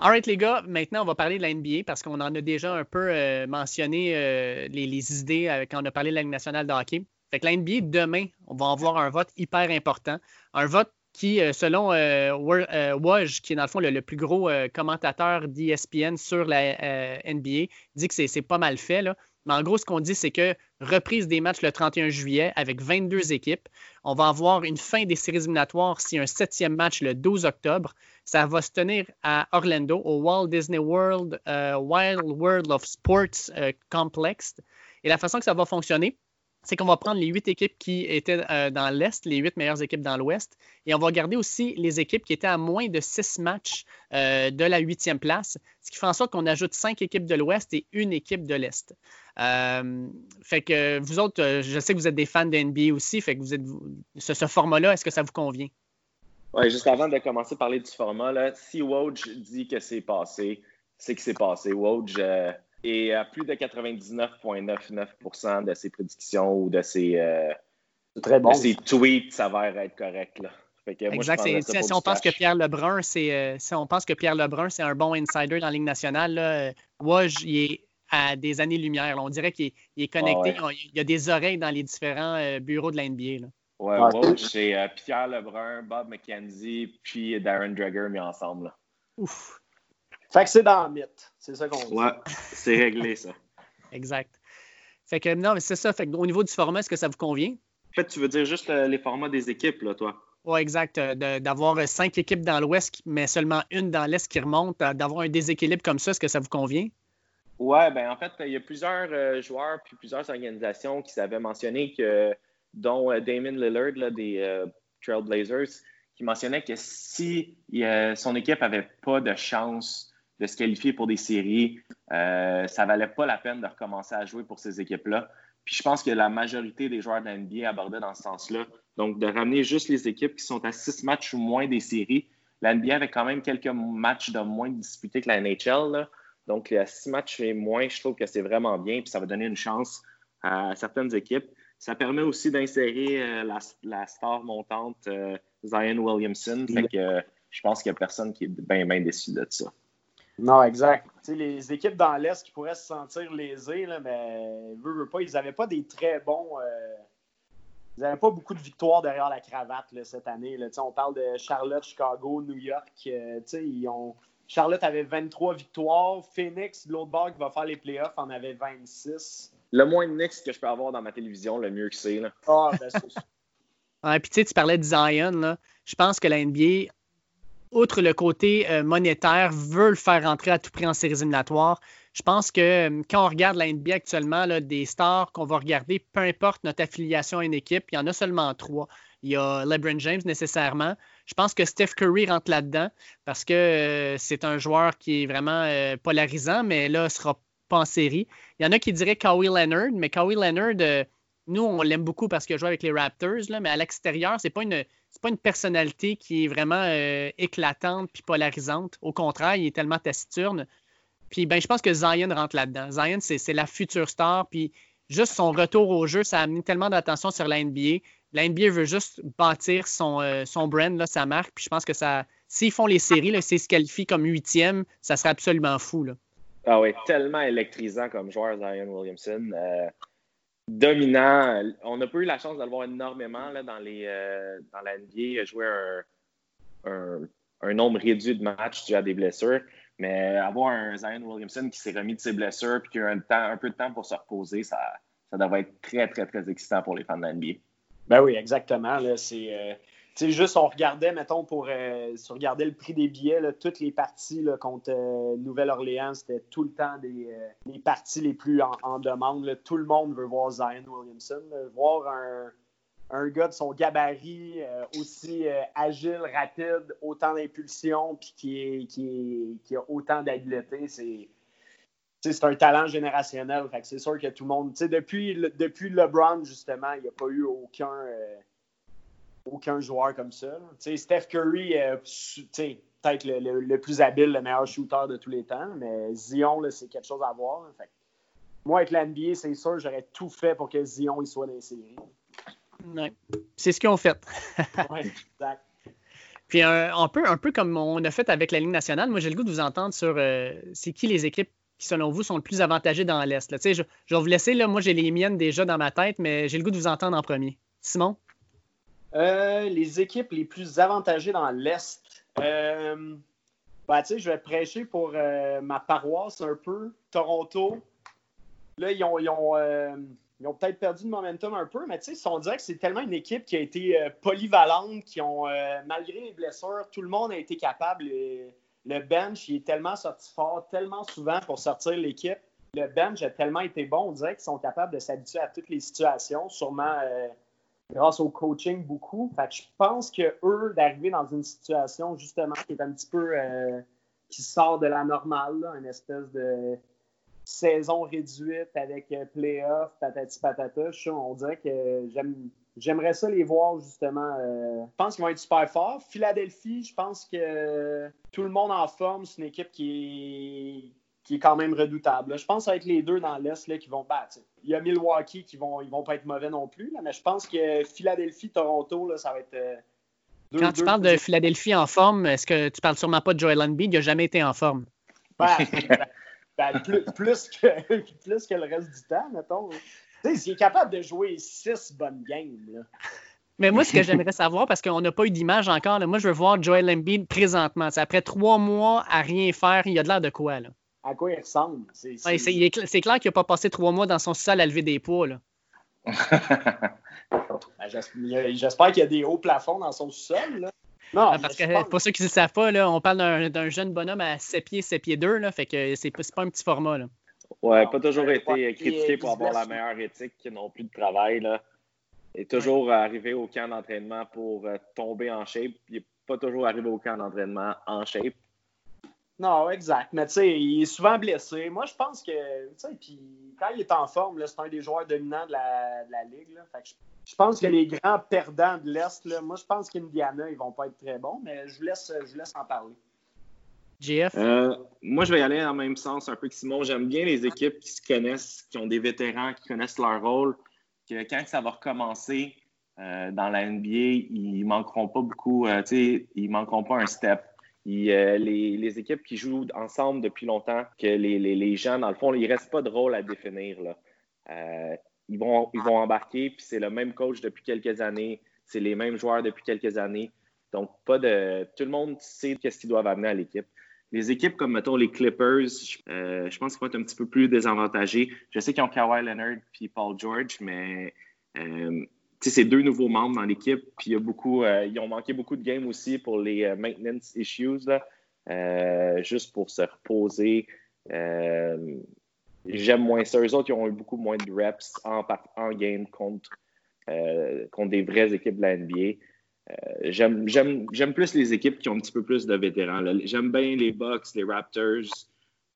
Alright les gars, maintenant on va parler de la NBA parce qu'on en a déjà un peu euh, mentionné euh, les, idées euh, quand on a parlé de la Ligue nationale de hockey. Fait que la NBA, demain, on va avoir un vote hyper important. Un vote qui, selon Woj, qui est dans le fond le, plus gros commentateur d'ESPN sur la NBA, dit que c'est pas mal fait. Mais en gros, ce qu'on dit, c'est que reprise des matchs le 31 juillet avec 22 équipes. On va avoir une fin des séries éliminatoires si un septième match le 12 octobre. Ça va se tenir à Orlando, au Walt Disney World euh, Wild World of Sports euh, Complex. Et la façon que ça va fonctionner, c'est qu'on va prendre les huit équipes qui étaient euh, dans l'Est, les huit meilleures équipes dans l'Ouest, et on va garder aussi les équipes qui étaient à moins de six matchs euh, de la huitième place, ce qui fait en sorte qu'on ajoute cinq équipes de l'Ouest et une équipe de l'Est. Euh, fait que vous autres, je sais que vous êtes des fans de NBA aussi, fait que vous êtes ce, ce format-là, est-ce que ça vous convient? Oui, juste avant de commencer à parler du format, là, si Woj dit que c'est passé, c'est que c'est passé. Woj et à plus de 99,99% de ses prédictions ou de ses, euh, très bon. tweets s'avèrent être corrects. Là. exact. si, on pense que Pierre Lebrun, c'est euh, si on pense que Pierre Lebrun, c'est un bon insider dans la Ligue nationale, là, euh, il est à des années-lumière. On dirait qu'il est, connecté. Il y a des oreilles dans les différents bureaux de la NBA. Ouais, c'est Pierre Lebrun, Bob McKenzie, puis Darren Drager mis ensemble. Ouf. Fait que c'est dans le mythe. C'est ça qu'on dit. Ouais, c'est réglé, ça. exact. Fait que non, mais c'est ça. Fait que, au niveau du format, est-ce que ça vous convient? En fait, tu veux dire juste euh, les formats des équipes, là, toi? Oui, exact. Euh, d'avoir cinq équipes dans l'Ouest, mais seulement une dans l'Est qui remonte, euh, d'avoir un déséquilibre comme ça, est-ce que ça vous convient? Oui, ben en fait, il y a plusieurs joueurs puis plusieurs organisations qui s'avaient mentionné que, dont Damon Lillard là, des Trailblazers, qui mentionnait que si son équipe n'avait pas de chance de se qualifier pour des séries. Euh, ça valait pas la peine de recommencer à jouer pour ces équipes-là. Puis je pense que la majorité des joueurs de la NBA abordaient dans ce sens-là. Donc, de ramener juste les équipes qui sont à six matchs ou moins des séries. La NBA avait quand même quelques matchs de moins disputés que la NHL. Donc, les six matchs et moins, je trouve que c'est vraiment bien. Puis ça va donner une chance à certaines équipes. Ça permet aussi d'insérer euh, la, star montante euh, Zion Williamson. Fait que je pense qu'il n'y a personne qui est bien, bien déçu de ça. Non, exact. les équipes dans l'Est qui pourraient se sentir lésées, là, mais pas, ils n'avaient pas des très bons. Euh, ils n'avaient pas beaucoup de victoires derrière la cravate cette année. Là. On parle de Charlotte, Chicago, New York. Euh, ils ont... Charlotte avait 23 victoires. Phoenix, de l'autre bord, qui va faire les playoffs, en avait 26. Le moins de Knicks que je peux avoir dans ma télévision, le mieux que c'est. Ah, ben c'est ça. puis tu parlais de Zion. Là. Je pense que la NBA outre le côté euh, monétaire, veut le faire rentrer à tout prix en séries éliminatoires. Je pense que euh, quand on regarde la NBA actuellement, des stars qu'on va regarder, peu importe notre affiliation à une équipe, il y en a seulement trois. Il y a LeBron James nécessairement. Je pense que Steph Curry rentre là-dedans parce que euh, c'est un joueur qui est vraiment polarisant, mais là, ne sera pas en série. Il y en a qui diraient Kawhi Leonard, mais Kawhi Leonard, nous, on l'aime beaucoup parce qu'il a joué avec les Raptors, là, mais à l'extérieur, c'est pas une c'est pas une personnalité qui est vraiment euh, éclatante puis polarisante. Au contraire, il est tellement taciturne. Puis ben, je pense que Zion rentre là-dedans. Zion, c'est la future star. Puis juste son retour au jeu, ça a amené tellement d'attention sur la NBA. La NBA veut juste bâtir son, euh, son brand, là, sa marque. Puis je pense que ça, s'ils font les séries, s'ils se qualifient comme huitième, ça serait absolument fou. Là. Ah oui, tellement électrisant comme joueur, Zion Williamson. Euh, dominant. On n'a pas eu la chance de le voir énormément là, dans, les, euh, dans la NBA. Il a joué un, un, nombre réduit de matchs dû à des blessures. Mais avoir un Zion Williamson qui s'est remis de ses blessures et qui a un, un peu de temps pour se reposer, ça, ça devrait être très, très, très excitant pour les fans de la NBA. Ben oui, exactement. C'est. Euh, sais, juste, on regardait, mettons, pour euh, si on regardait le prix des billets, toutes les parties contre euh, Nouvelle-Orléans, c'était tout le temps des, euh, les parties les plus en, demande. Tout le monde veut voir Zion Williamson. Voir un, un, gars de son gabarit, aussi agile, rapide, autant d'impulsion, puis qui, est, qui, qui, a autant d'habileté, c'est. C'est un talent générationnel. C'est sûr que tout le monde. Depuis, depuis LeBron, justement, il n'y a pas eu aucun aucun joueur comme ça. Steph Curry, est peut-être le, plus habile, le meilleur shooter de tous les temps, mais Zion, c'est quelque chose à voir. moi, avec l'NBA, c'est sûr, j'aurais tout fait pour que Zion il soit dans les séries. C'est ce qu'ils ont fait. oui, exact. Puis un, peu, un peu comme on a fait avec la Ligue nationale, moi j'ai le goût de vous entendre sur euh, c'est qui les équipes qui, selon vous, sont le plus avantagées dans l'Est. Je, je vais vous laisser, là, moi j'ai les miennes déjà dans ma tête, mais j'ai le goût de vous entendre en premier. Simon? Euh, les équipes les plus avantagées dans l'Est. Euh, ben, je vais prêcher pour euh, ma paroisse un peu. Toronto. Là, ils ont, ils ont, peut-être perdu de momentum un peu, mais on dirait que c'est tellement une équipe qui a été polyvalente, qui ont, malgré les blessures, tout le monde a été capable. le bench, il est tellement sorti fort, tellement souvent pour sortir l'équipe. Le bench a tellement été bon, on dirait qu'ils sont capables de s'habituer à toutes les situations. Sûrement grâce au coaching beaucoup. Fait je pense que eux, d'arriver dans une situation justement qui est un petit peu euh, qui sort de la normale, une espèce de saison réduite avec euh, playoff, patati patata, on dirait que j'aimerais ça les voir justement. Euh, je pense qu'ils vont être super forts. Philadelphie, je pense que tout le monde en forme, c'est une équipe qui est qui est quand même redoutable. Je pense que ça va être les deux dans l'Est qui vont battre. Il y a Milwaukee qui vont, ils vont pas être mauvais non plus, mais je pense que Philadelphie, Toronto, ça va être. Euh, Quand tu parles de Philadelphie en forme, est-ce que tu parles sûrement pas de Joel Embiid? Il n'a jamais été en forme. Ben, ben, plus, que, plus que le reste du temps, mettons. Tu sais, est capable de jouer six bonnes games. Mais moi, ce que j'aimerais savoir, parce qu'on n'a pas eu d'image encore, moi, je veux voir Joel Embiid présentement. après trois mois à rien faire, il y a de l'air de quoi, là? À quoi il ressemble. C'est clair qu'il n'a pas passé trois mois dans son sol à lever des poids. Ben, j'espère qu'il y a des hauts plafonds dans son sol. Non, ah, parce que pour ceux qui ne savent pas, là, on parle d'un jeune bonhomme à 7 pieds, 7 pieds 2, là, fait que c'est pas, pas un petit format. Là. Ouais, pas toujours été critiqué pour avoir la meilleure éthique, non plus de travail. Là. est toujours arrivé au camp d'entraînement pour euh, tomber en shape. Il n'est pas toujours arrivé au camp d'entraînement en shape. Non, exact. Mais tu sais, il est souvent blessé. Moi, je pense que, tu sais, puis quand il est en forme, c'est un des joueurs dominants de la, de la Ligue. je, je, pense que les grands perdants de l'Est, moi, je pense qu'Indiana, ils vont pas être très bons, mais je vous laisse, je vous laisse en parler. Euh, moi, je vais y aller dans le même sens un peu que Simon. J'aime bien les équipes qui se connaissent, qui ont des vétérans, qui connaissent leur rôle, que quand ça va recommencer euh, dans la NBA, ils manqueront pas beaucoup, euh, ils manqueront pas un step. Les, équipes qui jouent ensemble depuis longtemps, que les, gens, dans le fond, il ne reste pas de rôle à définir. ils, vont, ils vont embarquer, puis c'est le même coach depuis quelques années, c'est les mêmes joueurs depuis quelques années. Donc, pas de. Tout le monde sait qu'est-ce qu'ils doivent amener à l'équipe. Les équipes comme, mettons, les Clippers, euh, je pense qu'ils vont être un petit peu plus désavantagés. Je sais qu'ils ont Kawhi Leonard puis Paul George, mais euh, c'est deux nouveaux membres dans l'équipe. Puis il y a beaucoup, euh, ils ont manqué beaucoup de games aussi pour les maintenance issues, juste pour se reposer. J'aime moins ça. Eux autres, ils ont eu beaucoup moins de reps en, en game contre, contre des vraies équipes de la NBA. Euh, j'aime plus les équipes qui ont un petit peu plus de vétérans. J'aime bien les Bucks, les Raptors,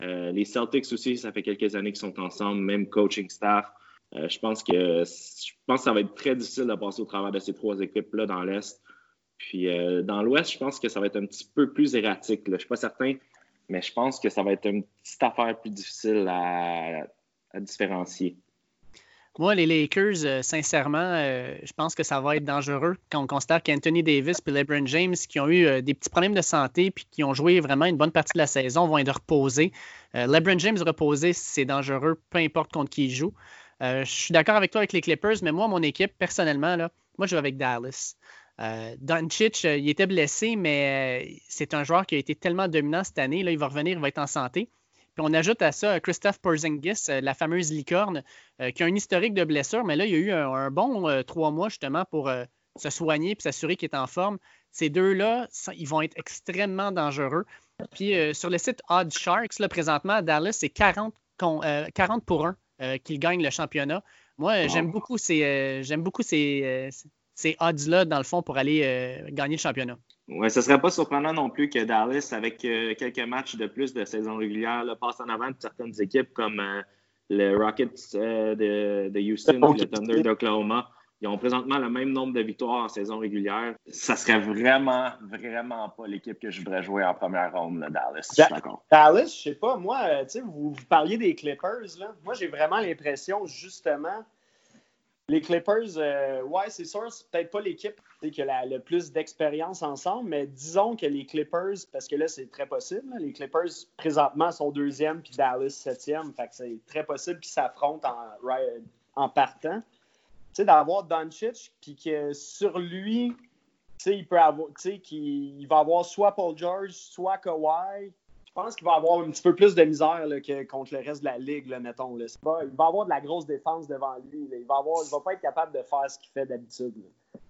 euh, les Celtics aussi, ça fait quelques années qu'ils sont ensemble, même coaching staff. Euh, je, pense que, je pense que ça va être très difficile de passer au travers de ces trois équipes-là dans l'Est. Puis dans l'Ouest, je pense que ça va être un petit peu plus erratique. Je ne suis pas certain, mais je pense que ça va être une petite affaire plus difficile à différencier. Moi, les Lakers, euh, sincèrement, euh, je pense que ça va être dangereux quand on considère qu'Anthony Davis et LeBron James, qui ont eu euh, des petits problèmes de santé puis qui ont joué vraiment une bonne partie de la saison, vont être reposés. LeBron James reposé, c'est dangereux, peu importe contre qui il joue. Je suis d'accord avec toi avec les Clippers, mais moi, mon équipe, personnellement, moi, je vais avec Dallas. Doncic, il était blessé, mais c'est un joueur qui a été tellement dominant cette année. Il va revenir, il va être en santé. Puis on ajoute à ça Christophe Porzingis, euh, la fameuse licorne, euh, qui a un historique de blessure, mais là, il a eu un, bon euh, trois mois justement pour se soigner et s'assurer qu'il est en forme. Ces deux-là, ils vont être extrêmement dangereux. Puis sur le site Odd Sharks, là, présentement, Dallas, c'est 40, 40 pour 1 qu'il gagne le championnat. Moi, j'aime beaucoup ces, j'aime beaucoup ces, ces odds-là, dans le fond, pour aller gagner le championnat. Oui, ce ne serait pas surprenant non plus que Dallas, avec euh, quelques matchs de plus de saison régulière, passe en avant de certaines équipes comme euh, les Rockets euh, de, Houston le Thunder d'Oklahoma. Ils ont présentement le même nombre de victoires en saison régulière. Ça serait vraiment, vraiment pas l'équipe que je voudrais jouer en première ronde, Dallas. Je d'accord. Dallas, je sais pas, moi, vous, vous parliez des Clippers. Là. Moi, j'ai vraiment l'impression, justement, les Clippers, euh, ouais, c'est sûr, c'est peut-être pas l'équipe qui a le plus d'expérience ensemble, mais disons que les Clippers, parce que là, c'est très possible, les Clippers, présentement, sont deuxième, puis Dallas septième, fait que c'est très possible qu'ils s'affrontent en, en partant. Tu sais, d'avoir Doncic, puis que sur lui, tu sais, il peut avoir, tu sais, qu'il va avoir soit Paul George, soit Kawhi, je pense qu'il va avoir un petit peu plus de misère que contre le reste de la ligue, là, mettons. il va avoir de la grosse défense devant lui. Il va avoir, va pas être capable de faire ce qu'il fait d'habitude.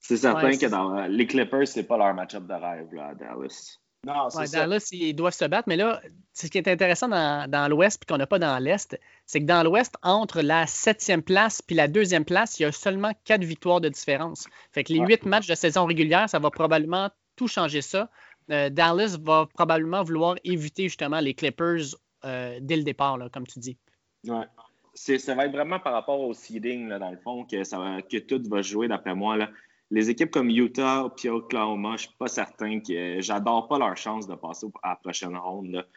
C'est certain que dans les Clippers, c'est pas leur match-up de rêve à Dallas. Non, c'est ils doivent se battre. Mais là, ce qui est intéressant dans, l'Ouest et qu'on n'a pas dans l'Est, c'est que dans l'Ouest, entre la septième place et la deuxième place, il y a seulement quatre victoires de différence. Fait que les huit matchs de saison régulière, ça va probablement tout changer ça. Euh, Dallas va probablement vouloir éviter justement les Clippers euh, dès le départ, comme tu dis. Ouais. Ça va être vraiment par rapport au seeding, dans le fond, que, ça que tout va jouer, d'après moi. Là. Les équipes comme Utah et Oklahoma, je ne suis pas certain que j'adore pas leur chance de passer à la prochaine ronde.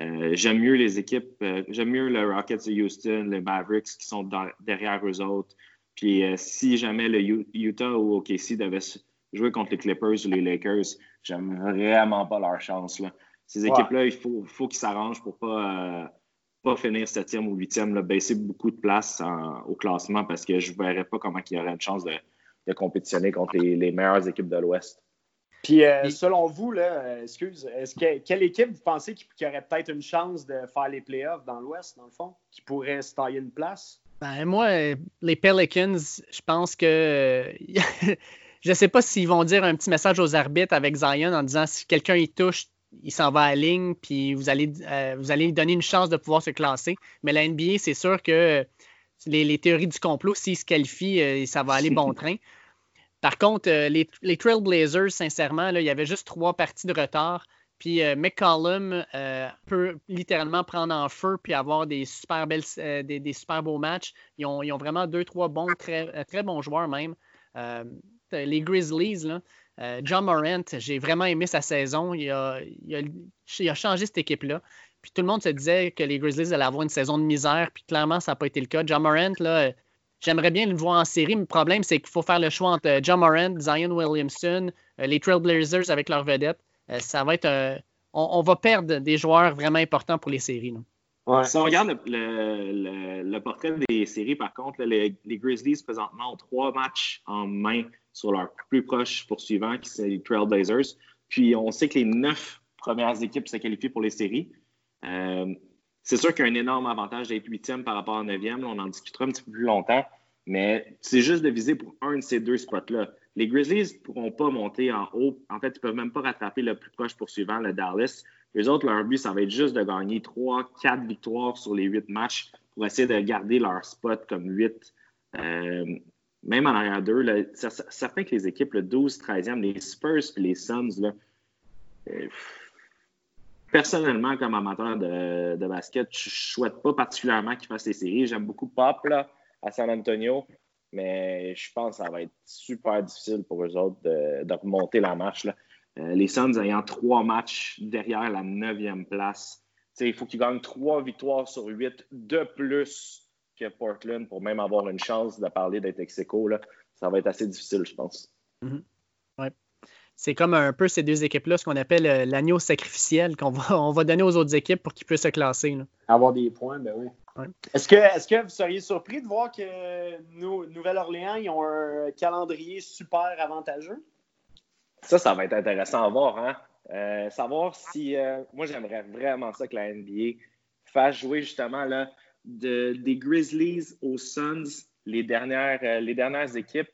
Euh, j'aime mieux les équipes, j'aime mieux les Rockets de Houston, les Mavericks qui sont derrière eux autres. Puis si jamais le Utah ou OKC devaient jouer contre les Clippers ou les Lakers, j'aime vraiment pas leur chance. Là. Ces équipes-là, il faut, faut qu'ils s'arrangent pour pas, euh, pas finir septième ou huitième, baisser beaucoup de place au classement parce que je ne verrais pas comment il y aurait une chance de, de compétitionner contre les, meilleures équipes de l'Ouest. Puis, euh, selon vous, là, euh, excuse, est-ce que, quelle équipe vous pensez qui, aurait peut-être une chance de faire les playoffs dans l'Ouest, dans le fond, qui pourrait se tailler une place? Ben, moi, les Pelicans, je pense que Je ne sais pas s'ils vont dire un petit message aux arbitres avec Zion en disant si quelqu'un y touche, il s'en va à la ligne, puis vous allez, euh, vous allez lui donner une chance de pouvoir se classer. Mais la NBA, c'est sûr que les, théories du complot, s'ils se qualifient, euh, ça va aller bon train. Par contre, euh, les, Trailblazers, sincèrement, il y avait juste trois parties de retard. Puis McCollum peut littéralement prendre en feu puis avoir des super, belles, des, super beaux matchs. Ils ont, vraiment deux, trois bons, très, bons joueurs même. les Grizzlies, John Morant, j'ai vraiment aimé sa saison. Il a, il a changé cette équipe-là. Puis tout le monde se disait que les Grizzlies allaient avoir une saison de misère, puis clairement, ça n'a pas été le cas. John Morant, là, j'aimerais bien le voir en série, mais le problème, c'est qu'il faut faire le choix entre John Morant, Zion Williamson, euh, les Trailblazers avec leurs vedettes. Euh, ça va être. On, va perdre des joueurs vraiment importants pour les séries. Si on regarde le, portrait des séries, par contre, les, Grizzlies présentement ont trois matchs en main sur leur plus proche poursuivant, qui sont les Trailblazers. Puis on sait que les neuf premières équipes se qualifient pour les séries. Euh, c'est sûr qu'il y a un énorme avantage d'être huitième par rapport à neuvième. On en discutera un petit peu plus longtemps, mais c'est juste de viser pour un de ces deux spots-là. Les Grizzlies ne pourront pas monter en haut. En fait, ils ne peuvent même pas rattraper le plus proche poursuivant, le Dallas. Les autres, leur but, ça va être juste de gagner trois, quatre victoires sur les huit matchs pour essayer de garder leur spot comme huit. Euh, même en arrière d'eux, ça, fait que les équipes, le 12, 13e, les Spurs et les Suns, là, euh, personnellement, comme amateur de, basket, je ne souhaite pas particulièrement qu'ils fassent les séries. J'aime beaucoup Pop là, à San Antonio, mais je pense que ça va être super difficile pour eux autres de, remonter la marche. Euh, les Suns ayant trois matchs derrière la neuvième place. il faut qu'ils gagnent trois victoires sur huit de plus que Portland pour même avoir une chance de parler d'être ex Ça va être assez difficile, je pense. Mm-hmm c'est comme un peu ces deux équipes-là, ce qu'on appelle euh, l'agneau sacrificiel qu'on va, on va donner aux autres équipes pour qu'ils puissent se classer. Avoir des points, ben oui. Est-ce que, est que vous seriez surpris de voir que nous, Nouvelle-Orléans, ils ont un calendrier super avantageux? Ça, ça va être intéressant à voir. Hein? Euh, savoir si. Euh, moi, j'aimerais vraiment ça que la NBA fasse jouer justement là, de, des Grizzlies aux Suns, les dernières, les dernières équipes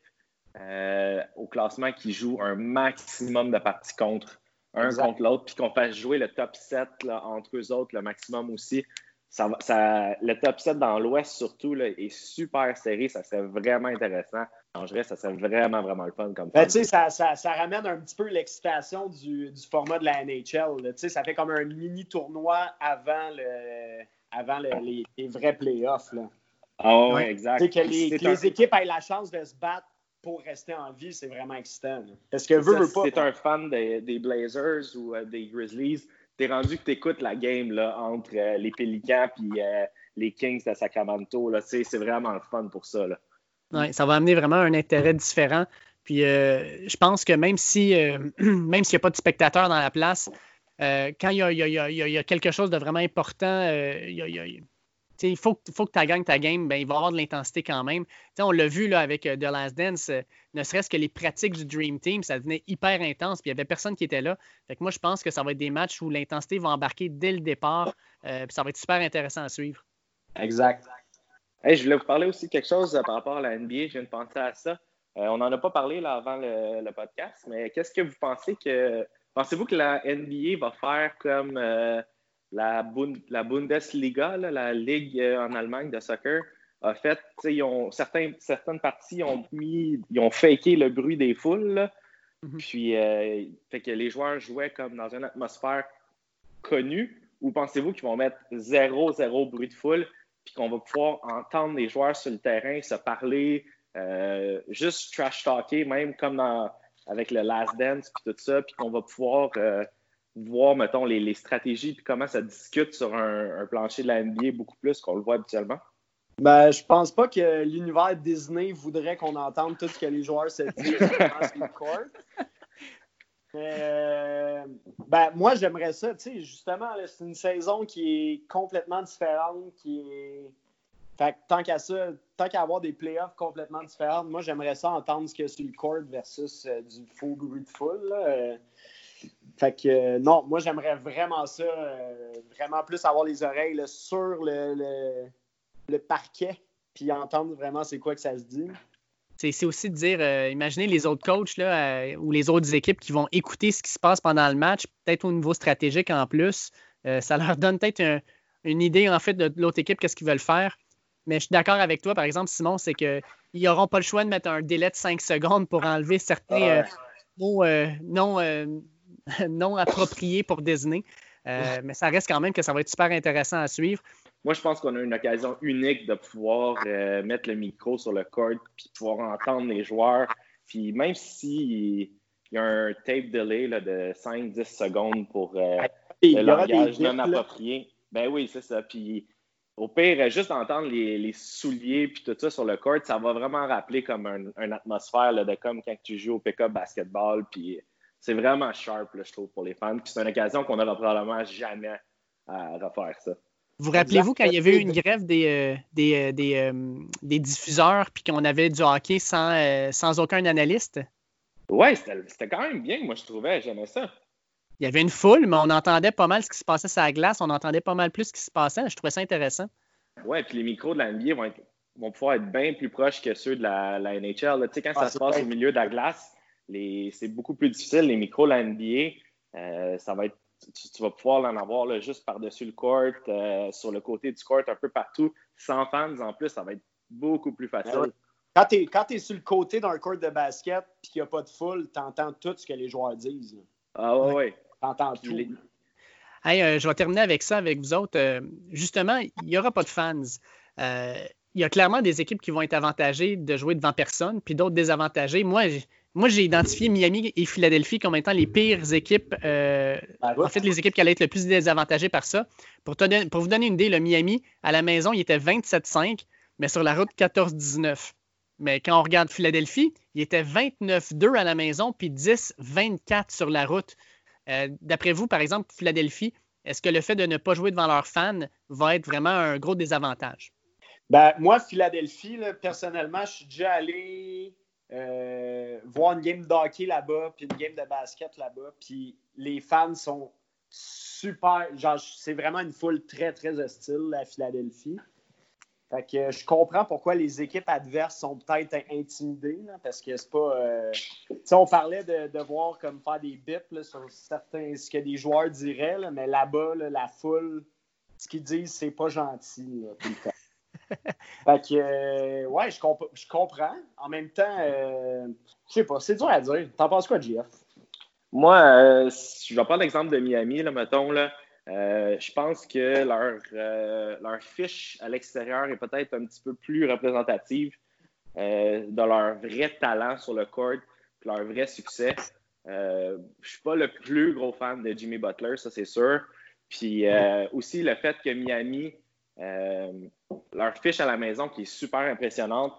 euh, au classement qui joue un maximum de parties contre un contre l'autre, puis qu'on fasse jouer le top 7 entre eux autres, le maximum aussi. Ça, ça, le top 7 dans l'Ouest, surtout, là, est super serré. Ça serait vraiment intéressant. Ça serait vraiment, vraiment le fun comme ben, ça, ça, ça, ramène un petit peu l'excitation du, du, format de la NHL. Ça fait comme un mini tournoi avant, le, avant les, les, vrais playoffs. Ah oui, exact. Que les, que les équipes aient la chance de se battre pour rester en vie, c'est vraiment excitant. Est-ce que veut, pas. Si t'es un fan des, Blazers ou euh, des Grizzlies, t'es rendu que t'écoutes la game là, entre euh, les Pelicans et euh, les Kings de Sacramento. Là, c'est vraiment le fun pour ça. Là. Ouais, ça va amener vraiment un intérêt différent. Puis je pense que même si même s'il n'y a pas de spectateurs dans la place, quand il y, y, a, quelque chose de vraiment important, il y il faut, faut, que tu gagnes ta game, ben, il va y avoir de l'intensité quand même. on l'a vu là, avec euh, The Last Dance, euh, ne serait-ce que les pratiques du Dream Team, ça devenait hyper intense, puis il n'y avait personne qui était là. Fait que moi, je pense que ça va être des matchs où l'intensité va embarquer dès le départ, euh, puis ça va être super intéressant à suivre. Exact. je voulais vous parler aussi quelque chose par rapport à la NBA, je viens de penser à ça. on n'en a pas parlé avant le, le podcast, mais qu'est-ce que vous pensez que. Pensez-vous que la NBA va faire comme la, la Bundesliga, la ligue euh, en Allemagne de soccer, a fait, ils ont, certains, certaines parties ont mis, ils ont faké le bruit des foules. Mhm. Puis, euh, fait que les joueurs jouaient comme dans une atmosphère connue. Ou pensez-vous qu'ils vont mettre zéro, zéro bruit de foule, puis qu'on va pouvoir entendre les joueurs sur le terrain se parler, euh, juste trash talker, même comme dans, avec le Last Dance, puis tout ça, puis qu'on va pouvoir voir, mettons, les, stratégies puis comment ça discute sur un, plancher de la NBA beaucoup plus qu'on le voit habituellement? Ben, je pense pas que l'univers Disney voudrait qu'on entende tout ce que les joueurs se disent dans le court. Euh, ben, moi, j'aimerais ça. Tu sais, justement, c'est une saison qui est complètement différente, qui est. Fait tant qu'à ça, tant qu'à avoir des playoffs complètement différents, moi, j'aimerais ça entendre ce qu'il y a sur le court versus euh, du faux bruit de foule. Là. Fait que euh, non, moi j'aimerais vraiment ça, euh, vraiment plus avoir les oreilles sur le, parquet, puis entendre vraiment c'est quoi que ça se dit. C'est aussi de dire, euh, imaginez les autres coachs là, ou les autres équipes qui vont écouter ce qui se passe pendant le match, peut-être au niveau stratégique en plus. ça leur donne peut-être une idée en fait de l'autre équipe, qu'est-ce qu'ils veulent faire. Mais je suis d'accord avec toi, par exemple, Simon, c'est qu'ils n'auront pas le choix de mettre un délai de 5 secondes pour enlever certains non, non approprié pour Disney. Euh, mais ça reste quand même que ça va être super intéressant à suivre. Moi, je pense qu'on a une occasion unique de pouvoir euh, mettre le micro sur le court puis pouvoir entendre les joueurs. Puis même s'il y a un tape delay là, de 5-10 secondes pour euh, le langage non approprié, ben oui, c'est ça. Puis au pire, juste entendre les, souliers puis tout ça sur le court, ça va vraiment rappeler comme une atmosphère de comme quand tu joues au pick-up basketball. Puis c'est vraiment sharp, je trouve, pour les fans. Puis c'est une occasion qu'on n'aura probablement jamais à refaire ça. Vous rappelez-vous quand il y avait eu une grève des, euh, des, euh, euh, des, diffuseurs puis qu'on avait du hockey sans, sans aucun analyste? Oui, c'était quand même bien, moi je trouvais, j'aimais ça. Il y avait une foule, mais on entendait pas mal ce qui se passait sur la glace, on entendait pas mal plus ce qui se passait. Je trouvais ça intéressant. Oui, puis les micros de la NBA vont, vont pouvoir être bien plus proches que ceux de la, NHL. Tu sais, quand ça ah, se passe au milieu de la glace, c'est beaucoup plus difficile. Les micros la NBA, ça va être tu, vas pouvoir en avoir juste par-dessus le court, euh, sur le côté du court, un peu partout. Sans fans, en plus, ça va être beaucoup plus facile. Quand tu es, sur le côté d'un court de basket et qu'il n'y a pas de foule, tu entends tout ce que les joueurs disent. Ah ouais, ouais. Tu entends tout. Euh, je vais terminer avec ça avec vous autres. Euh, justement, il n'y aura pas de fans. il y a clairement des équipes qui vont être avantagées de jouer devant personne, puis d'autres désavantagées. Moi, moi, j'ai identifié Miami et Philadelphie comme étant les pires équipes, euh, en fait, les équipes qui allaient être le plus désavantagées par ça. Pour, pour vous donner une idée, le Miami, à la maison, il était 27-5, mais sur la route, 14-19. Mais quand on regarde Philadelphie, il était 29-2 à la maison, puis 10-24 sur la route. Euh, d'après vous, par exemple, Philadelphie, est-ce que le fait de ne pas jouer devant leurs fans va être vraiment un gros désavantage? Ben, moi, Philadelphie, personnellement, je suis déjà allé euh, voir une game de hockey là-bas, puis une game de basket là-bas, puis les fans sont super. Genre, c'est vraiment une foule très, très hostile à Philadelphie. Fait que je comprends pourquoi les équipes adverses sont peut-être intimidées, parce que c'est pas. Euh, sais, on parlait de, voir comme faire des bips sur certains, ce que des joueurs diraient, mais là-bas, la foule, ce qu'ils disent, c'est pas gentil. fait que, euh, ouais, je, je, comprends. En même temps, euh, je sais pas, c'est dur à dire. T'en penses quoi, JF? Moi, euh, je vais prendre l'exemple de Miami, là, mettons. Là. je pense que leur, leur fiche à l'extérieur est peut-être un petit peu plus représentative de leur vrai talent sur le court, leur vrai succès. je suis pas le plus gros fan de Jimmy Butler, ça c'est sûr. Puis aussi le fait que Miami leur fiche à la maison qui est super impressionnante.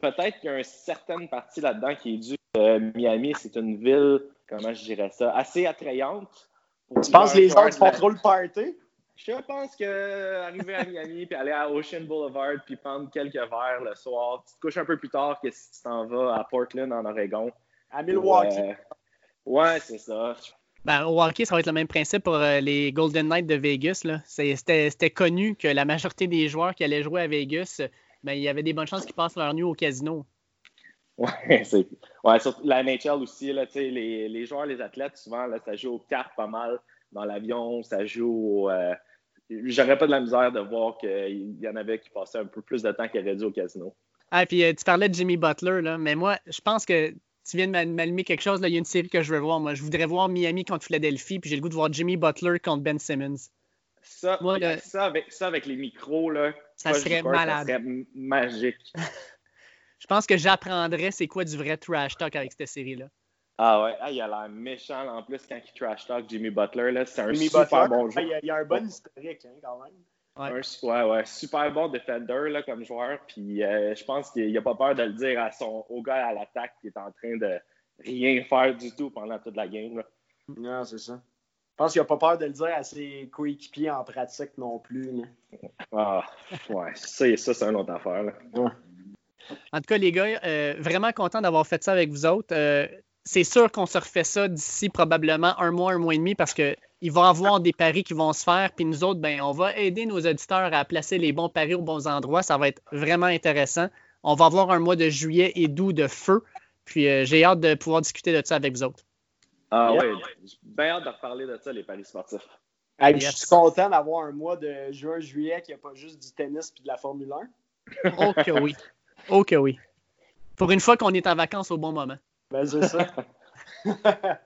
Peut-être qu'il y a une certaine partie là-dedans qui est due à Miami. C'est une ville, comment je dirais ça, assez attrayante. Tu penses que les gens font trop le party? Je pense que arriver à Miami puis aller à Ocean Boulevard puis prendre quelques verres le soir, tu te couches un peu plus tard que si tu t'en vas à Portland en Oregon. À Milwaukee. Euh, ouais, c'est ça. Ben, au hockey, ça va être le même principe pour euh, les Golden Knights de Vegas. C'était connu que la majorité des joueurs qui allaient jouer à Vegas, ben, il y avait des bonnes chances qu'ils passent leur nuit au casino. Oui. Ouais, surtout la NHL aussi, là, les, les joueurs, les athlètes, souvent, là, ça joue aux cartes pas mal dans l'avion, ça joue au. Euh, j'aurais pas de la misère de voir qu'il y en avait qui passaient un peu plus de temps qu'ils auraient dû au casino. Ah, puis euh, tu parlais de Jimmy Butler, là, mais moi, je pense que tu viens de m'allumer quelque chose. Là. Il y a une série que je veux voir. Moi, je voudrais voir Miami contre Philadelphie, puis j'ai le goût de voir Jimmy Butler contre Ben Simmons. Ça, ça, avec, ça avec les micros, là, ça serait malade. Ça serait magique. je pense que j'apprendrais c'est quoi du vrai trash talk avec cette série-là. Ah ouais, ah, il a l'air méchant en plus quand il trash talk Jimmy Butler. C'est un super bon joueur. il, y a, un bon historique hein, quand même. Ouais. ouais, super bon defender là, comme joueur. Puis euh, je pense qu'il n'a pas peur de le dire à son, au gars à l'attaque qui est en train de rien faire du tout pendant toute la game. Non, c'est ça. Je pense qu'il n'a pas peur de le dire à ses coéquipiers en pratique non plus. Ah, ouais, ça, ça c'est une autre affaire. En tout cas, les gars, euh, vraiment content d'avoir fait ça avec vous autres. Euh, c'est sûr qu'on se refait ça d'ici probablement un mois, un mois et demi parce que il va y avoir des paris qui vont se faire, puis nous autres, ben, on va aider nos auditeurs à placer les bons paris aux bons endroits. Ça va être vraiment intéressant. On va avoir un mois de juillet et d'août de feu. Puis euh, j'ai hâte de pouvoir discuter de ça avec vous autres. Ah oui, j'ai bien hâte de reparler de ça, les paris sportifs. Je suis content d'avoir un mois de juin-juillet qui n'y a pas juste du tennis et de la Formule 1. oh que oui. Oh que oui. Pour une fois qu'on est en vacances au bon moment. Ben, c'est ça.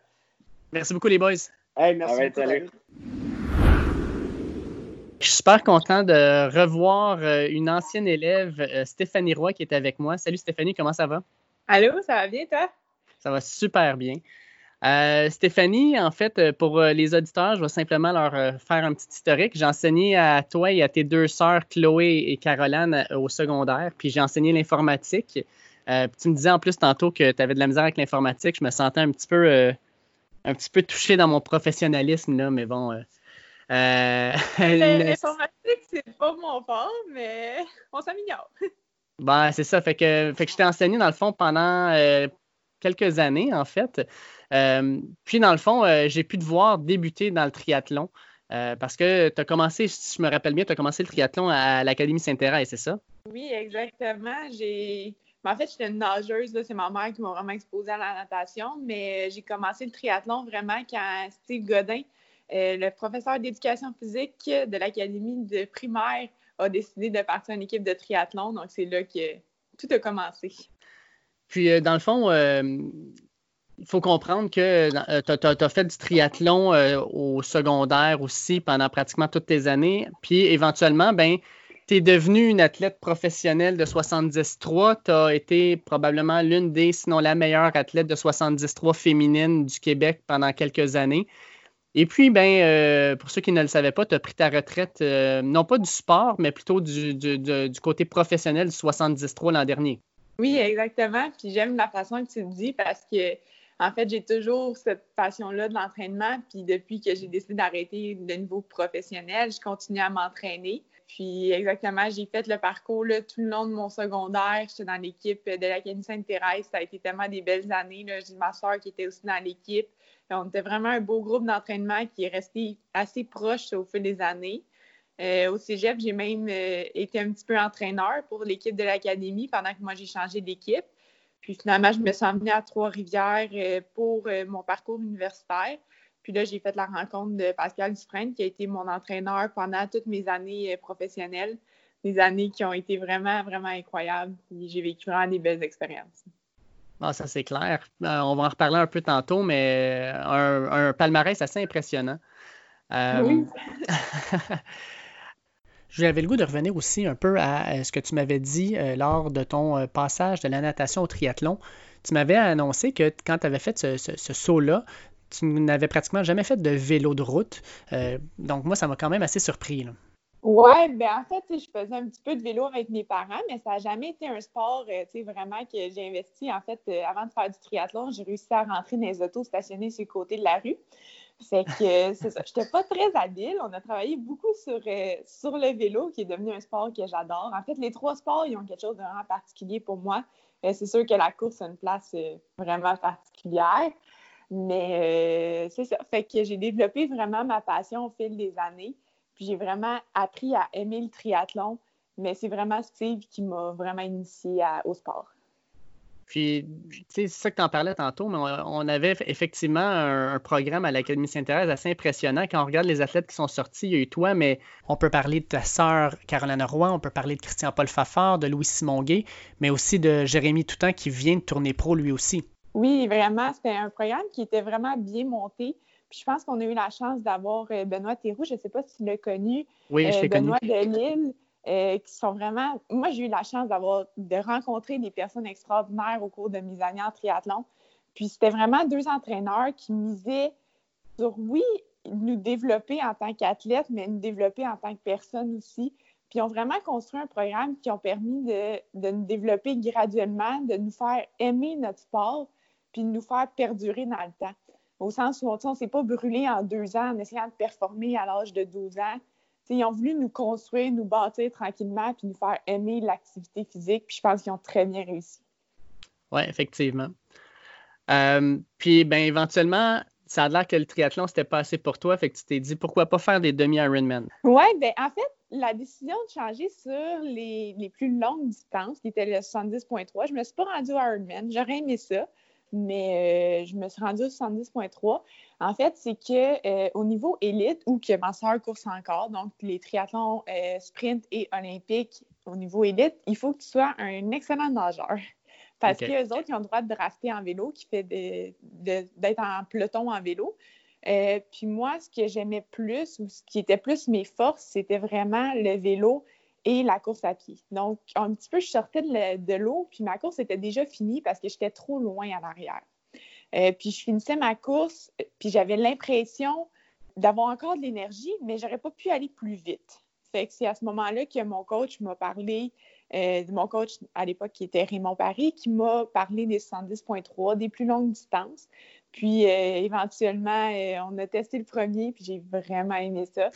Merci beaucoup, les boys. Hey, merci beaucoup, salut. Je suis super content de revoir euh, une ancienne élève, euh, Stéphanie Roy, qui est avec moi. Salut Stéphanie, comment ça va? Allô, ça va bien, toi? Ça va super bien. Euh, Stéphanie, en fait, pour les auditeurs, je vais simplement leur faire un petit historique. J'ai enseigné à toi et à tes deux sœurs, Chloé et Caroline, au secondaire, puis j'ai enseigné l'informatique. Euh, puis tu me disais en plus tantôt que tu avais de la misère avec l'informatique. Je me sentais un petit peu, euh, un petit peu touché dans mon professionnalisme, là, mais bon. euh, euh, L'informatique, c'est pas mon fort, mais on s'améliore. Ben, c'est ça. Fait que, fait que je t'ai enseigné, dans le fond, pendant euh, quelques années, en fait. Euh, puis, dans le fond, j'ai pu te voir débuter dans le triathlon. parce que tu as commencé, si je me rappelle bien, tu as commencé le triathlon à l'Académie Saint-Thérèse, c'est ça? Oui, exactement. J'ai. Mais En fait, j'étais une nageuse, c'est ma mère qui m'a vraiment exposée à la natation, mais j'ai commencé le triathlon vraiment quand Steve Godin, euh, le professeur d'éducation physique de l'Académie de primaire, a décidé de partir une équipe de triathlon. Donc, c'est là que tout a commencé. Puis, euh, dans le fond, euh, il faut comprendre que tu as, fait du triathlon euh, au secondaire aussi pendant pratiquement toutes tes années. Puis, éventuellement, ben, tu es devenue une athlète professionnelle de 73. Tu as été probablement l'une des, sinon la meilleure athlète de 73 féminine du Québec pendant quelques années. Et puis, ben, euh, pour ceux qui ne le savaient pas, tu as pris ta retraite, euh, non pas du sport, mais plutôt du, du, côté professionnel du 73 l'an dernier. Oui, exactement. Puis j'aime la façon que tu le dis parce que, en fait, j'ai toujours cette passion-là de l'entraînement. Puis depuis que j'ai décidé d'arrêter de niveau professionnel, je continue à m'entraîner. Puis exactement, j'ai fait le parcours tout le long de mon secondaire. J'étais dans l'équipe de l'Académie Sainte-Thérèse. Ça a été tellement des belles années. J'ai ma soeur qui était aussi dans l'équipe. On était vraiment un beau groupe d'entraînement qui est resté assez proche au fil des années. Euh, au cégep, j'ai même euh, été un petit peu entraîneur pour l'équipe de l'académie pendant que moi j'ai changé d'équipe. Puis finalement, je me suis emmenée à Trois-Rivières euh, pour mon parcours universitaire. Puis là, j'ai fait la rencontre de Pascal Dufresne, qui a été mon entraîneur pendant toutes mes années professionnelles. Des années qui ont été vraiment, vraiment incroyables. Puis j'ai vécu vraiment des belles expériences. Ah, ça, c'est clair. Euh, on va en reparler un peu tantôt, mais un, un palmarès assez impressionnant. Euh... Oui. J'avais le goût de revenir aussi un peu à ce que tu m'avais dit euh, lors de ton euh, passage de la natation au triathlon. Tu m'avais annoncé que quand tu avais fait ce, ce, ce saut-là, tu n'avais pratiquement jamais fait de vélo de route. Euh, donc, moi, ça m'a quand même assez surpris. Là. Oui, ben en fait, je faisais un petit peu de vélo avec mes parents, mais ça n'a jamais été un sport euh, vraiment que j'ai investi. En fait, euh, avant de faire du triathlon, j'ai réussi à rentrer dans les autos stationnés sur le côté de la rue. Fait que c'est ça. Je n'étais pas très habile. On a travaillé beaucoup sur, euh, sur le vélo, qui est devenu un sport que j'adore. En fait, les trois sports, ils ont quelque chose de vraiment particulier pour moi. Euh, c'est sûr que la course a une place euh, vraiment particulière. Mais c'est ça. Fait que j'ai développé vraiment ma passion au fil des années. Puis j'ai vraiment appris à aimer le triathlon, mais c'est vraiment Steve qui m'a vraiment initié à, au sport. Puis, tu sais, c'est ça que tu en parlais tantôt, mais on, avait effectivement un, programme à l'Académie Sainte-Thérèse assez impressionnant. Quand on regarde les athlètes qui sont sortis, il y a eu toi, mais on peut parler de ta sœur Caroline Roy, on peut parler de Christian-Paul Fafard, de Louis-Simon Gay, mais aussi de Jérémy Toutan qui vient de tourner pro lui aussi. Oui, vraiment. C'était un programme qui était vraiment bien monté. Puis je pense qu'on a eu la chance d'avoir Benoît Théroux, je ne sais pas si tu l'as connu. Oui, je l'ai Benoît connu. de Lille, euh, qui sont vraiment. Moi, j'ai eu la chance d'avoir de rencontrer des personnes extraordinaires au cours de mes années en triathlon. Puis c'était vraiment deux entraîneurs qui misaient sur, oui, nous développer en tant qu'athlète, mais nous développer en tant que personne aussi. Puis ils ont vraiment construit un programme qui ont permis de, de nous développer graduellement, de nous faire aimer notre sport, puis de nous faire perdurer dans le temps au sens où on ne s'est pas brûlé en deux ans en essayant de performer à l'âge de 12 ans. T'sais, ils ont voulu nous construire, nous bâtir tranquillement, puis nous faire aimer l'activité physique. Puis je pense qu'ils ont très bien réussi. Oui, effectivement. Euh, puis, ben, éventuellement, ça a l'air que le triathlon, c'était pas assez pour toi. Fait que tu t'es dit, pourquoi pas faire des demi-Ironman? Oui, ben, en fait, la décision de changer sur les, les plus longues distances, qui étaient le 70.3, je me suis pas rendue à Ironman. J'aurais aimé ça mais euh, je me suis rendue au 70.3. En fait, c'est que euh, au niveau élite, ou que ma soeur course encore, donc les triathlons euh, sprint et olympiques au niveau élite, il faut que tu sois un excellent nageur. Parce que qu'eux autres, ils ont le droit de rester en vélo, qui fait d'être en peloton en vélo. Euh, puis moi, ce que j'aimais plus, ou ce qui était plus mes forces, c'était vraiment le vélo et la course à pied. Donc, un petit peu, je sortais de l'eau, puis ma course était déjà finie parce que j'étais trop loin à l'arrière. Euh, puis je finissais ma course, puis j'avais l'impression d'avoir encore de l'énergie, mais j'aurais pas pu aller plus vite. Fait que c'est à ce moment-là que mon coach m'a parlé, euh, mon coach à l'époque qui était Raymond Paris, qui m'a parlé des 70.3, des plus longues distances. Puis euh, éventuellement, on a testé le premier, puis j'ai vraiment aimé ça.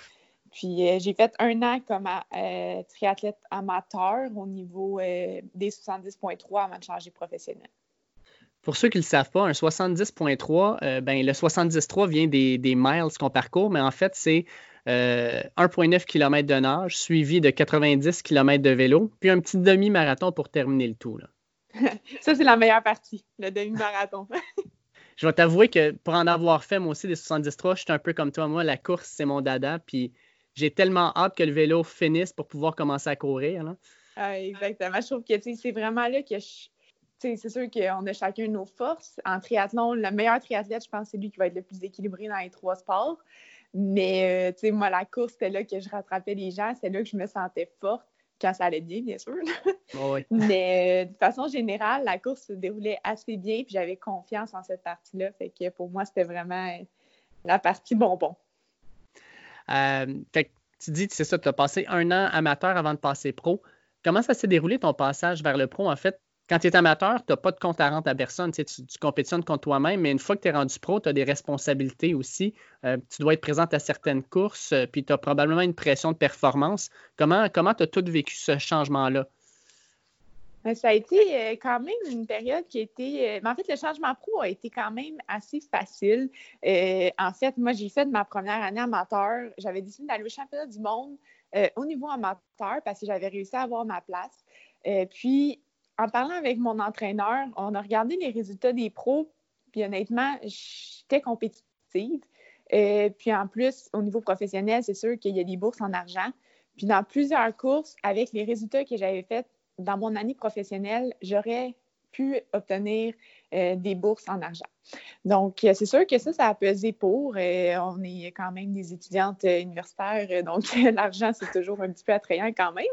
Puis j'ai fait un an comme triathlète amateur au niveau des 70.3 avant de changer professionnel. Pour ceux qui ne le savent pas, un 70.3, euh, ben, le 73 vient des, miles qu'on parcourt, mais en fait, c'est 1,9 euh, km de nage suivi de 90 km de vélo, puis un petit demi-marathon pour terminer le tout. Ça, c'est la meilleure partie, le demi-marathon. je vais t'avouer que pour en avoir fait, moi aussi, des 73, je suis un peu comme toi. Moi, la course, c'est mon dada, puis j'ai tellement hâte que le vélo finisse pour pouvoir commencer à courir. Ah, exactement. Je trouve que c'est vraiment là que je c'est sûr qu'on a chacun nos forces. En triathlon, le meilleur triathlète, je pense, c'est lui qui va être le plus équilibré dans les trois sports. Mais, euh, moi, la course, c'était là que je rattrapais les gens. C'est là que je me sentais forte, quand ça allait bien, bien sûr. Mais euh, de façon générale, la course se déroulait assez bien, puis j'avais confiance en cette partie-là. Fait que pour moi, c'était vraiment euh, la partie bonbon. Fait tu dis, c'est ça, tu as passé un an amateur avant de passer pro. Comment ça s'est déroulé ton passage vers le pro? En fait, quand tu es amateur, tu n'as pas de compte à rendre à personne. Tu, tu, compétitionnes contre toi-même, mais une fois que tu es rendu pro, tu as des responsabilités aussi. Euh, tu dois être présente à certaines courses, euh, puis tu as probablement une pression de performance. Comment tu as tout vécu ce changement-là? Ben, ça a été euh, quand même une période qui a été. Mais en fait, le changement pro a été quand même assez facile. en fait, moi, j'ai fait ma première année amateur. J'avais décidé d'aller au championnat du monde au niveau amateur parce que j'avais réussi à avoir ma place. puis, en parlant avec mon entraîneur, on a regardé les résultats des pros, puis honnêtement, j'étais compétitive. Euh, puis en plus, au niveau professionnel, c'est sûr qu'il y a des bourses en argent. Puis dans plusieurs courses, avec les résultats que j'avais faits dans mon année professionnelle, j'aurais pu obtenir euh, des bourses en argent. Donc, euh, c'est sûr que ça, ça a pesé pour. on est quand même des étudiantes universitaires, donc l'argent, c'est toujours un petit peu attrayant quand même.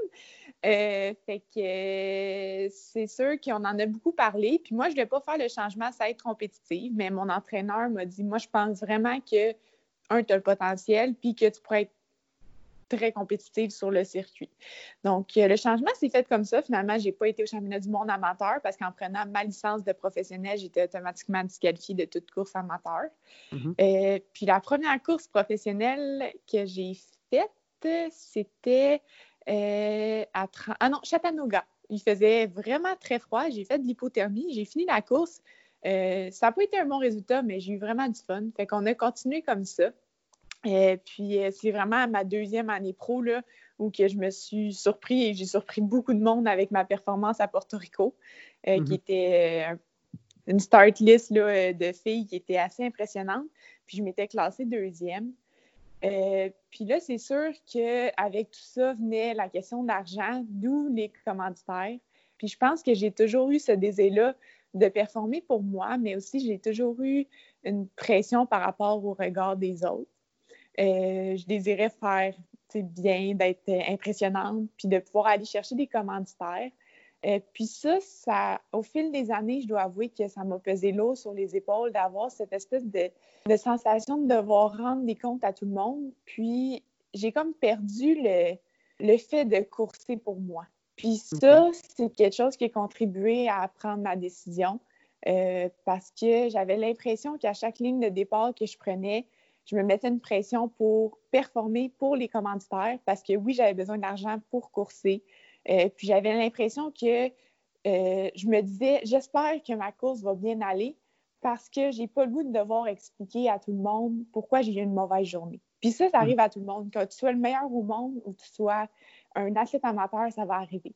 Euh, fait que euh, c'est sûr qu'on en a beaucoup parlé. Puis moi, je ne vais pas faire le changement ça être compétitive, mais mon entraîneur m'a dit Moi, je pense vraiment que, un, tu as le potentiel, puis que tu pourrais être très compétitive sur le circuit. Donc, euh, le changement s'est fait comme ça. Finalement, je n'ai pas été au championnat du monde amateur parce qu'en prenant ma licence de professionnel, j'étais automatiquement disqualifiée de toute course amateur. Mm-hmm. puis la première course professionnelle que j'ai faite, c'était euh, à Ah non, Chattanooga. Il faisait vraiment très froid. J'ai fait de l'hypothermie. J'ai fini la course. Euh, ça n'a pas été un bon résultat, mais j'ai eu vraiment du fun. Fait qu'on a continué comme ça. Et euh, puis, c'est vraiment ma deuxième année pro là, où que je me suis surpris et j'ai surpris beaucoup de monde avec ma performance à Porto Rico, qui mm-hmm. était une start list là, de filles qui était assez impressionnante. Puis, je m'étais classée deuxième. Euh, puis là, c'est sûr qu'avec tout ça venait la question d'argent, d'où les commanditaires. Puis je pense que j'ai toujours eu ce désir-là de performer pour moi, mais aussi j'ai toujours eu une pression par rapport au regard des autres. Euh, je désirais faire bien, d'être impressionnante, puis de pouvoir aller chercher des commanditaires. Euh, puis ça, ça, au fil des années, je dois avouer que ça m'a pesé lourd sur les épaules d'avoir cette espèce de, sensation de devoir rendre des comptes à tout le monde. Puis j'ai comme perdu le, le fait de courser pour moi. Puis ça, c'est quelque chose qui a contribué à prendre ma décision euh, parce que j'avais l'impression qu'à chaque ligne de départ que je prenais, je me mettais une pression pour performer pour les commanditaires parce que oui, j'avais besoin d'argent pour courser. Euh, puis j'avais l'impression que euh, je me disais, j'espère que ma course va bien aller parce que j'ai pas le goût de devoir expliquer à tout le monde pourquoi j'ai eu une mauvaise journée. Puis ça, ça arrive à tout le monde. Que tu sois le meilleur au monde ou tu sois un athlète amateur, ça va arriver.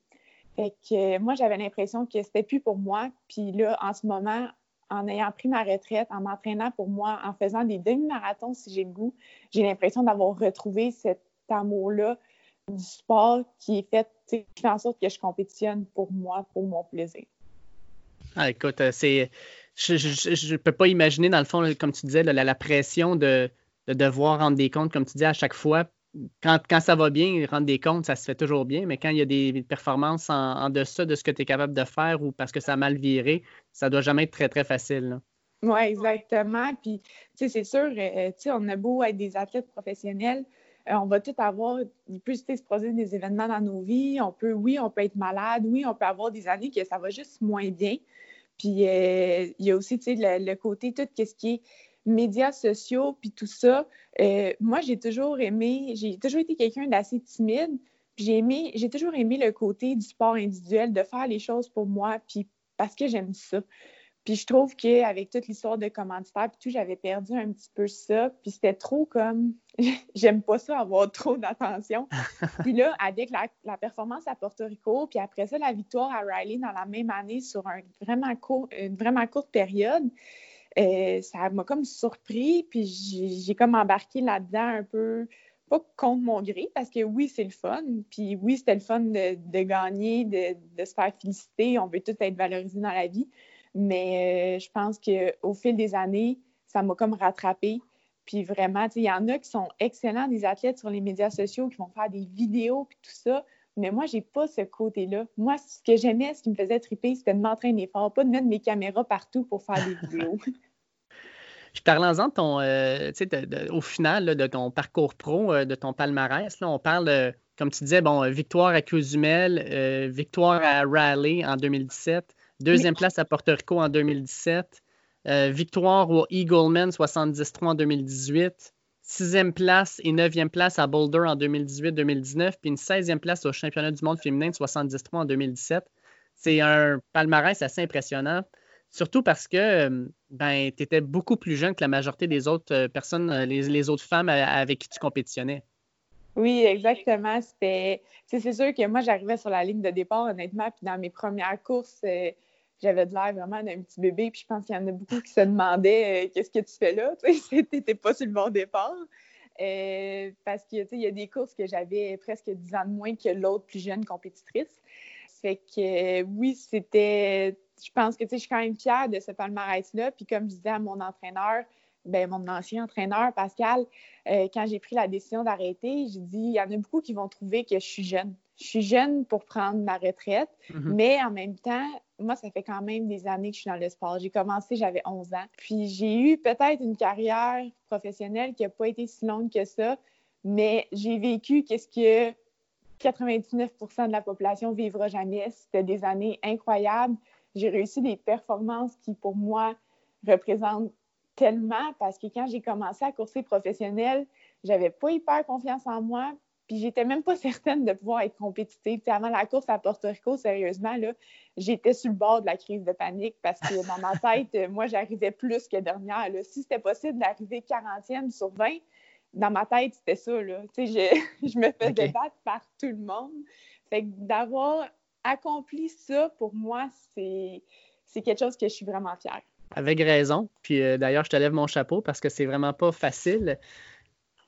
Fait que euh, moi, j'avais l'impression que c'était plus pour moi. Puis là, en ce moment, en ayant pris ma retraite, en m'entraînant pour moi, en faisant des demi-marathons si j'ai le goût, j'ai l'impression d'avoir retrouvé cet amour-là du sport qui fait, qui fait en sorte que je compétitionne pour moi, pour mon plaisir. Ah, écoute, c'est. Je ne peux pas imaginer, dans le fond, comme tu disais, la, pression de, devoir rendre des comptes, comme tu dis, à chaque fois. Quand, quand, ça va bien, rendre des comptes, ça se fait toujours bien, mais quand il y a des performances en, deçà de ce que tu es capable de faire ou parce que ça a mal viré, ça doit jamais être très, très facile. Oui, exactement. Puis, tu sais, c'est sûr, euh, tu sais, on a beau être des athlètes professionnels, euh, on va tout avoir, il peut se produire des événements dans nos vies. On peut, oui, on peut être malade, oui, on peut avoir des années que ça va juste moins bien. Puis, euh, il y a aussi, tu sais, le, côté, tout ce qui est médias sociaux, puis tout ça. moi, j'ai toujours aimé, j'ai toujours été quelqu'un d'assez timide. Puis j'ai aimé, j'ai toujours aimé le côté du sport individuel, de faire les choses pour moi, puis parce que j'aime ça. Puis je trouve qu'avec toute l'histoire de commanditaire, puis tout, j'avais perdu un petit peu ça. Puis c'était trop comme. J'aime pas ça, avoir trop d'attention. puis là, avec la, performance à Porto Rico, puis après ça, la victoire à Riley dans la même année sur un vraiment court, une vraiment courte période, euh, ça m'a comme surpris. Puis j'ai comme embarqué là-dedans un peu pas contre mon gré, parce que oui, c'est le fun. Puis oui, c'était le fun de, gagner, de, de, se faire féliciter. On veut tous être valorisés dans la vie. Mais euh, je pense qu'au fil des années, ça m'a comme rattrapé. Puis vraiment, il y en a qui sont excellents, des athlètes sur les médias sociaux, qui vont faire des vidéos, puis tout ça. Mais moi, j'ai pas ce côté-là. Moi, ce que j'aimais, ce qui me faisait triper, c'était de m'entraîner fort, pas de mettre mes caméras partout pour faire des vidéos. Puis parlons-en de ton, euh, au final de ton parcours pro, euh, de ton palmarès. Là, on parle, comme tu disais, bon, victoire à Cozumel, victoire à Raleigh en 2017, Deuxième place à Porto Rico en 2017. Euh, victoire au Eagleman 73 en 2018. Sixième place et neuvième place à Boulder en 2018-2019. Puis une seizième place au championnat du monde féminin de 73 en 2017. C'est un palmarès assez impressionnant. Surtout parce que euh, ben, tu étais beaucoup plus jeune que la majorité des autres euh, personnes, les, autres femmes avec qui tu compétitionnais. Oui, exactement. C'est sûr que moi, j'arrivais sur la ligne de départ, honnêtement, puis dans mes premières courses, j'avais de l'air vraiment d'un petit bébé. Puis je pense qu'il y en a beaucoup qui se demandaient euh, qu'est-ce que tu fais là? Tu n'étais pas sur le bon départ. Euh, parce que y a des courses que j'avais presque 10 ans de moins que l'autre plus jeune compétitrice. Fait que oui, c'était. Je pense que je suis quand même fière de ce palmarès-là. Puis comme je disais à mon entraîneur, ben, mon ancien entraîneur, Pascal, euh, quand j'ai pris la décision d'arrêter, j'ai dit il y en a beaucoup qui vont trouver que je suis jeune. Je suis jeune pour prendre ma retraite, mm-hmm. mais en même temps, moi, ça fait quand même des années que je suis dans le sport. J'ai commencé, j'avais 11 ans. Puis j'ai eu peut-être une carrière professionnelle qui n'a pas été si longue que ça, mais j'ai vécu qu'est-ce que 99% de la population vivra jamais. C'était des années incroyables. J'ai réussi des performances qui, pour moi, représentent tellement parce que quand j'ai commencé à courser professionnel, j'avais pas hyper confiance en moi. Puis j'étais même pas certaine de pouvoir être compétitive. avant la course à Porto Rico, sérieusement, là, j'étais sur le bord de la crise de panique parce que dans ma tête, moi, j'arrivais plus que dernière. Si c'était possible d'arriver 40e sur 20, dans ma tête, c'était ça. Là. Je, je me faisais battre par tout le monde. Fait que d'avoir accompli ça, pour moi, c'est quelque chose que je suis vraiment fière. Avec raison. Puis euh, d'ailleurs, je te lève mon chapeau parce que c'est vraiment pas facile.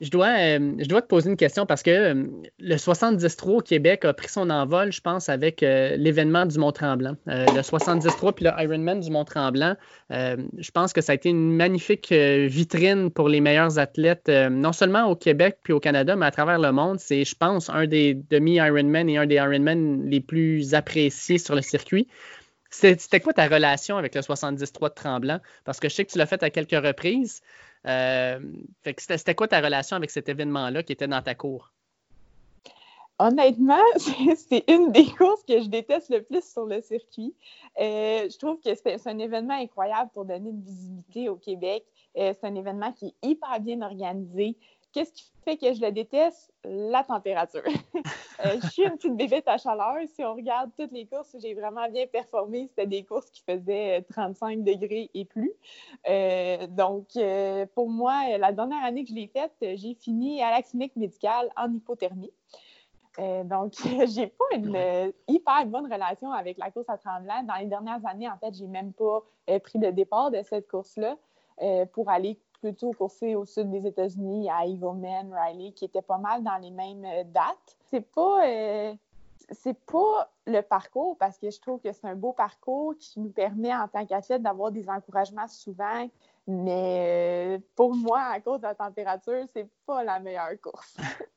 Je dois, euh, je dois te poser une question parce que euh, le 73 au Québec a pris son envol, je pense, avec euh, l'événement du Mont-Tremblant. le 73 puis le Ironman du Mont-Tremblant, je pense que ça a été une magnifique vitrine pour les meilleurs athlètes, non seulement au Québec puis au Canada, mais à travers le monde. C'est, je pense, un des demi-Ironman et un des Ironman les plus appréciés sur le circuit. C'était quoi ta relation avec le 73 de Tremblant? Parce que je sais que tu l'as fait à quelques reprises. Euh, c'était quoi ta relation avec cet événement-là qui était dans ta cour? Honnêtement, c'est une des courses que je déteste le plus sur le circuit. Euh, je trouve que c'est un événement incroyable pour donner une visibilité au Québec. Euh, c'est un événement qui est hyper bien organisé. Qu'est-ce qui fait que je le déteste? La température. Euh, je suis une petite bébête à chaleur. Si on regarde toutes les courses où j'ai vraiment bien performé, c'était des courses qui faisaient 35 euh, degrés et plus. Euh, donc, pour moi, la dernière année que je l'ai faite, j'ai fini à la clinique médicale en hypothermie. donc, j'ai pas une hyper bonne relation avec la course à tremblant. Dans les dernières années, en fait, j'ai même pas pris le départ de cette course-là pour aller plutôt coursé au sud des États-Unis, à Eagleman, Riley, qui étaient pas mal dans les mêmes euh, dates. C'est pas. Euh, c'est pas le parcours parce que je trouve que c'est un beau parcours qui nous permet en tant qu'athlète d'avoir des encouragements souvent. Mais euh, pour moi, à cause de la température, c'est pas la meilleure course.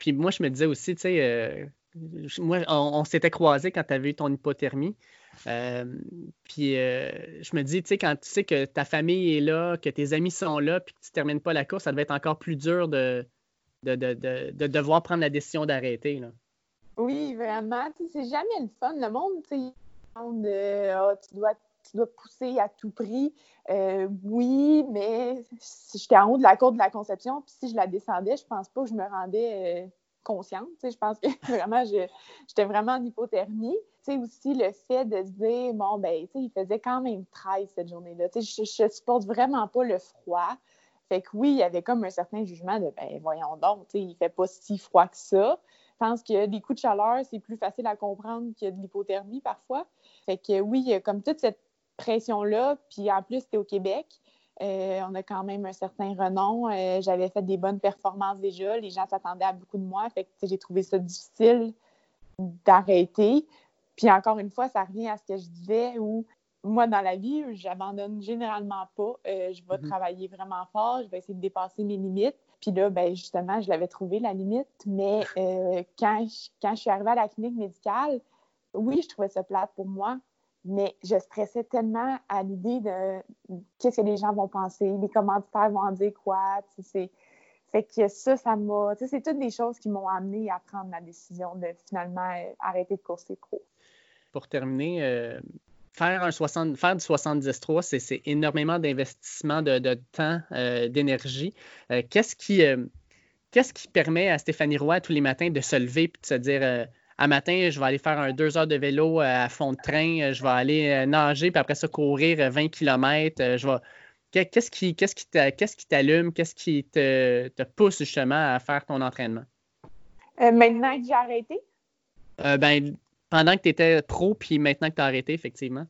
Puis moi, je me disais aussi, tu sais, moi, on, s'était croisés quand tu avais eu ton hypothermie. Euh, puis je me dis, tu sais, quand tu sais que ta famille est là, que tes amis sont là, puis que tu ne termines pas la course, ça devait être encore plus dur de, de, de devoir prendre la décision d'arrêter. Oui, vraiment. C'est jamais le fun. Le monde, tu sais, ah, tu, dois, tu dois pousser à tout prix. Euh, oui, mais si j'étais en haut de la cour de la conception, puis si je la descendais, je pense pas que je me rendais euh, consciente. Je pense que vraiment, j'étais vraiment en hypothermie. Sais aussi le fait de se dire, bon, ben, il faisait quand même 13 cette journée-là. Je, je supporte vraiment pas le froid. Fait que oui, il y avait comme un certain jugement de, ben, voyons donc, il fait pas si froid que ça. Je pense que des coups de chaleur, c'est plus facile à comprendre que de l'hypothermie parfois. Fait que oui, y a comme toute cette pression-là. Puis en plus, c'était au Québec. Euh, on a quand même un certain renom. Euh, j'avais fait des bonnes performances déjà. Les gens s'attendaient à beaucoup de moi. Fait que j'ai trouvé ça difficile d'arrêter. Puis encore une fois, ça revient à ce que je disais où moi, dans la vie, j'abandonne généralement pas. Euh, je vais mm-hmm. travailler vraiment fort. Je vais essayer de dépasser mes limites. Puis là, ben, justement, je l'avais trouvé, la limite. Mais euh, quand, je, quand je suis arrivée à la clinique médicale, oui, je trouvais ça plate pour moi, mais je stressais tellement à l'idée de qu'est-ce que les gens vont penser, les commentaires vont en dire quoi. C'est... Fait que ça, ça m'a. C'est toutes des choses qui m'ont amené à prendre la décision de finalement euh, arrêter de courser trop. Pour terminer, euh, faire, un 60, faire du 70-3, c'est énormément d'investissement de, temps, euh, d'énergie. Euh, qu'est-ce qui, permet à Stéphanie Roy tous les matins de se lever et de se dire à matin, je vais aller faire un deux heures de vélo à fond de train, je vais aller nager, puis après ça, courir 20 km. je vais... Qu'est-ce qui, t'allume, qu'est-ce qui te, te, pousse justement à faire ton entraînement? maintenant que j'ai arrêté? ben, pendant que tu étais pro, puis maintenant que tu as arrêté, effectivement?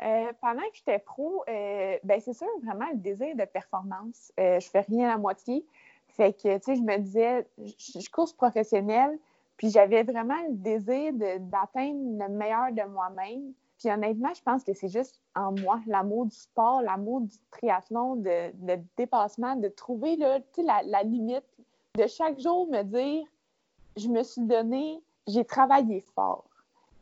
Euh, pendant que j'étais pro, euh, ben c'est sûr, vraiment le désir de performance. Euh, je fais rien à moitié. Fait que, tu sais, je me disais, je, je course professionnelle, puis j'avais vraiment le désir d'atteindre le meilleur de moi-même. Puis honnêtement, je pense que c'est juste en moi, l'amour du sport, l'amour du triathlon, de, dépassement, de trouver la, la limite, de chaque jour me dire, je me suis donné, j'ai travaillé fort.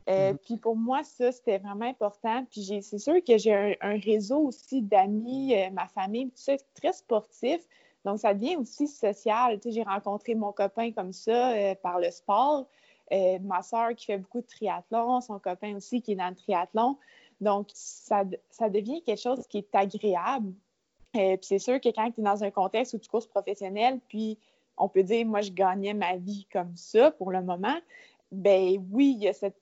Euh, mm-hmm. Puis pour moi, ça, c'était vraiment important. Puis c'est sûr que j'ai un, réseau aussi d'amis, euh, ma famille, tout ça, très sportif. Donc, ça devient aussi social. Tu sais, j'ai rencontré mon copain comme ça euh, par le sport. ma soeur qui fait beaucoup de triathlon, son copain aussi qui est dans le triathlon. Donc, ça, ça devient quelque chose qui est agréable. puis c'est sûr que quand tu es dans un contexte où tu courses professionnel, puis on peut dire, moi, je gagnais ma vie comme ça pour le moment, ben oui, il y a cette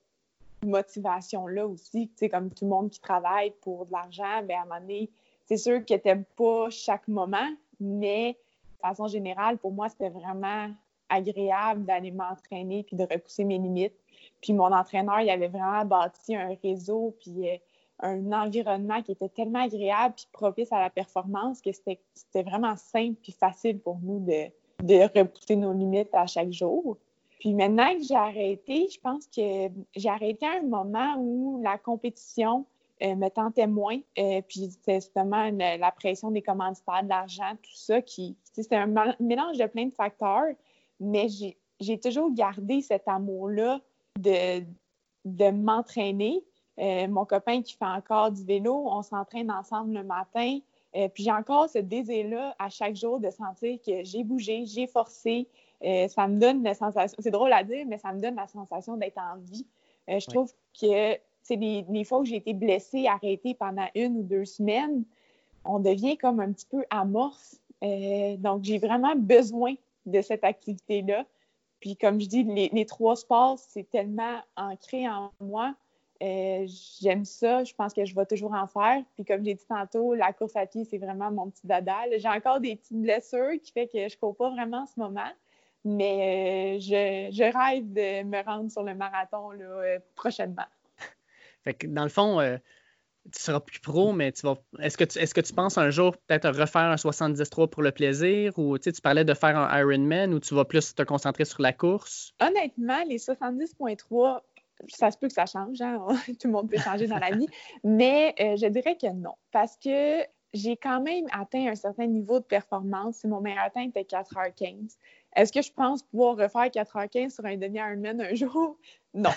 motivation-là aussi. Tu comme tout le monde qui travaille pour de l'argent, ben à un moment donné, c'est sûr que tu n'aimes pas chaque moment, mais de façon générale, pour moi, c'était vraiment agréable d'aller m'entraîner puis de repousser mes limites. Puis mon entraîneur, il avait vraiment bâti un réseau puis euh, un environnement qui était tellement agréable puis propice à la performance que c'était vraiment simple puis facile pour nous de, de repousser nos limites à chaque jour. Puis maintenant que j'ai arrêté, je pense que j'ai arrêté à un moment où la compétition euh, me tentait moins. Euh, puis c'était justement la pression des commanditaires, de l'argent, tout ça, qui c'était un mélange de plein de facteurs. Mais j'ai toujours gardé cet amour-là de, m'entraîner. Euh, mon copain qui fait encore du vélo, on s'entraîne ensemble le matin. puis j'ai encore ce désir-là à chaque jour de sentir que j'ai bougé, j'ai forcé, euh, ça me donne la sensation, c'est drôle à dire, mais ça me donne la sensation d'être en vie. Euh, je trouve que c'est les, fois où j'ai été blessée, arrêtée pendant une ou deux semaines, on devient comme un petit peu amorphe. Euh, donc, j'ai vraiment besoin de cette activité-là. Puis, comme je dis, les, trois sports, c'est tellement ancré en moi. J'aime ça. Je pense que je vais toujours en faire. Puis, comme j'ai dit tantôt, la course à pied, c'est vraiment mon petit dada. J'ai encore des petites blessures qui fait que je ne cours pas vraiment en ce moment. Mais euh, je, rêve de me rendre sur le marathon là, euh, prochainement. Fait que dans le fond, euh, tu seras plus pro, mais tu vas. Est-ce que tu, est-ce que tu penses un jour peut-être refaire un 73 pour le plaisir? Ou tu parlais de faire un Ironman ou tu vas plus te concentrer sur la course? Honnêtement, les 70.3, ça se peut que ça change, hein? tout le monde peut changer dans la vie, mais euh, je dirais que non, parce que j'ai quand même atteint un certain niveau de performance. Mon meilleur temps était 4h15, est-ce que je pense pouvoir refaire 4h15 sur un demi-Ironman un jour? Non.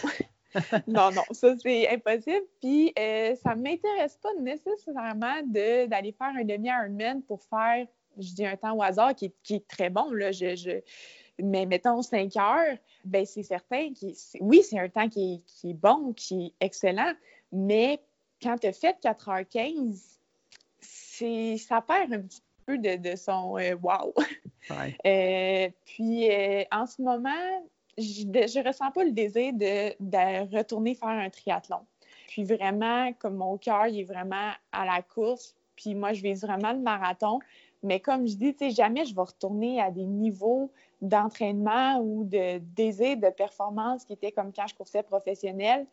non, non, ça c'est impossible. Puis euh, ça ne m'intéresse pas nécessairement d'aller faire un demi-Ironman pour faire, je dis un temps au hasard qui, est très bon. Là, je, mais mettons 5 heures, ben c'est certain que oui, c'est un temps qui est, bon, qui est excellent, mais quand tu as fait 4h15, ça perd un petit peu de, son euh, wow. Euh, puis en ce moment, je ne ressens pas le désir de, retourner faire un triathlon. Puis vraiment, comme mon cœur, est vraiment à la course. Puis moi, je vise vraiment le marathon. Mais comme je dis, jamais je vais retourner à des niveaux d'entraînement ou de désir de performance qui étaient comme quand je coursais professionnel.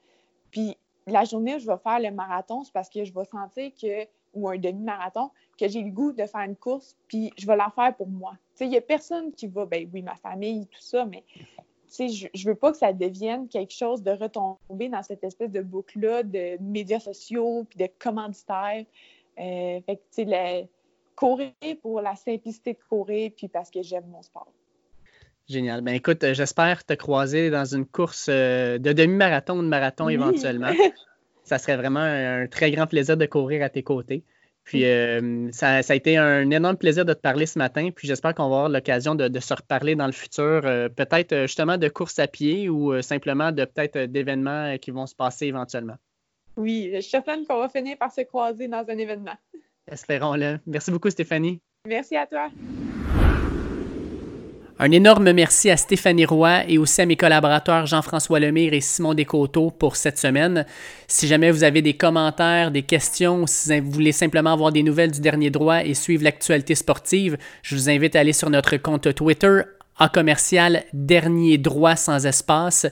Puis la journée où je vais faire le marathon, c'est parce que je vais sentir que, ou un demi-marathon, que j'ai le goût de faire une course, puis je vais la faire pour moi. Il n'y a personne qui va, ben oui, ma famille, tout ça, mais je, je veux pas que ça devienne quelque chose de retomber dans cette espèce de boucle-là de médias sociaux puis de commanditaires. Euh, fait que, tu sais, courir pour la simplicité de courir puis parce que j'aime mon sport. Génial. Ben écoute, euh, j'espère te croiser dans une course euh, de demi-marathon ou de marathon éventuellement. ça serait vraiment un très grand plaisir de courir à tes côtés. Puis euh, ça, a été un énorme plaisir de te parler ce matin. Puis j'espère qu'on va avoir l'occasion de, se reparler dans le futur, euh, peut-être euh, justement de course à pied ou simplement de peut-être d'événements qui vont se passer éventuellement. Oui, je suis certaine qu'on va finir par se croiser dans un événement. Espérons-le. Merci beaucoup, Stéphanie. Merci à toi. Un énorme merci à Stéphanie Roy et aussi à mes collaborateurs Jean-François Lemire et Simon Descoteaux pour cette semaine. Si jamais vous avez des commentaires, des questions, si vous voulez simplement avoir des nouvelles du dernier droit et suivre l'actualité sportive, je vous invite à aller sur notre compte Twitter en commercial Dernier Droit sans espace.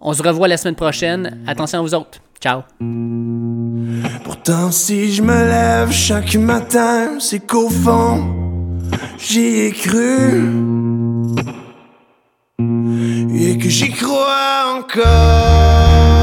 On se revoit la semaine prochaine. Attention à vous autres. Ciao. Pourtant, si je me lève chaque matin, c'est qu'au fond, j'y ai cru et que j'y crois encore.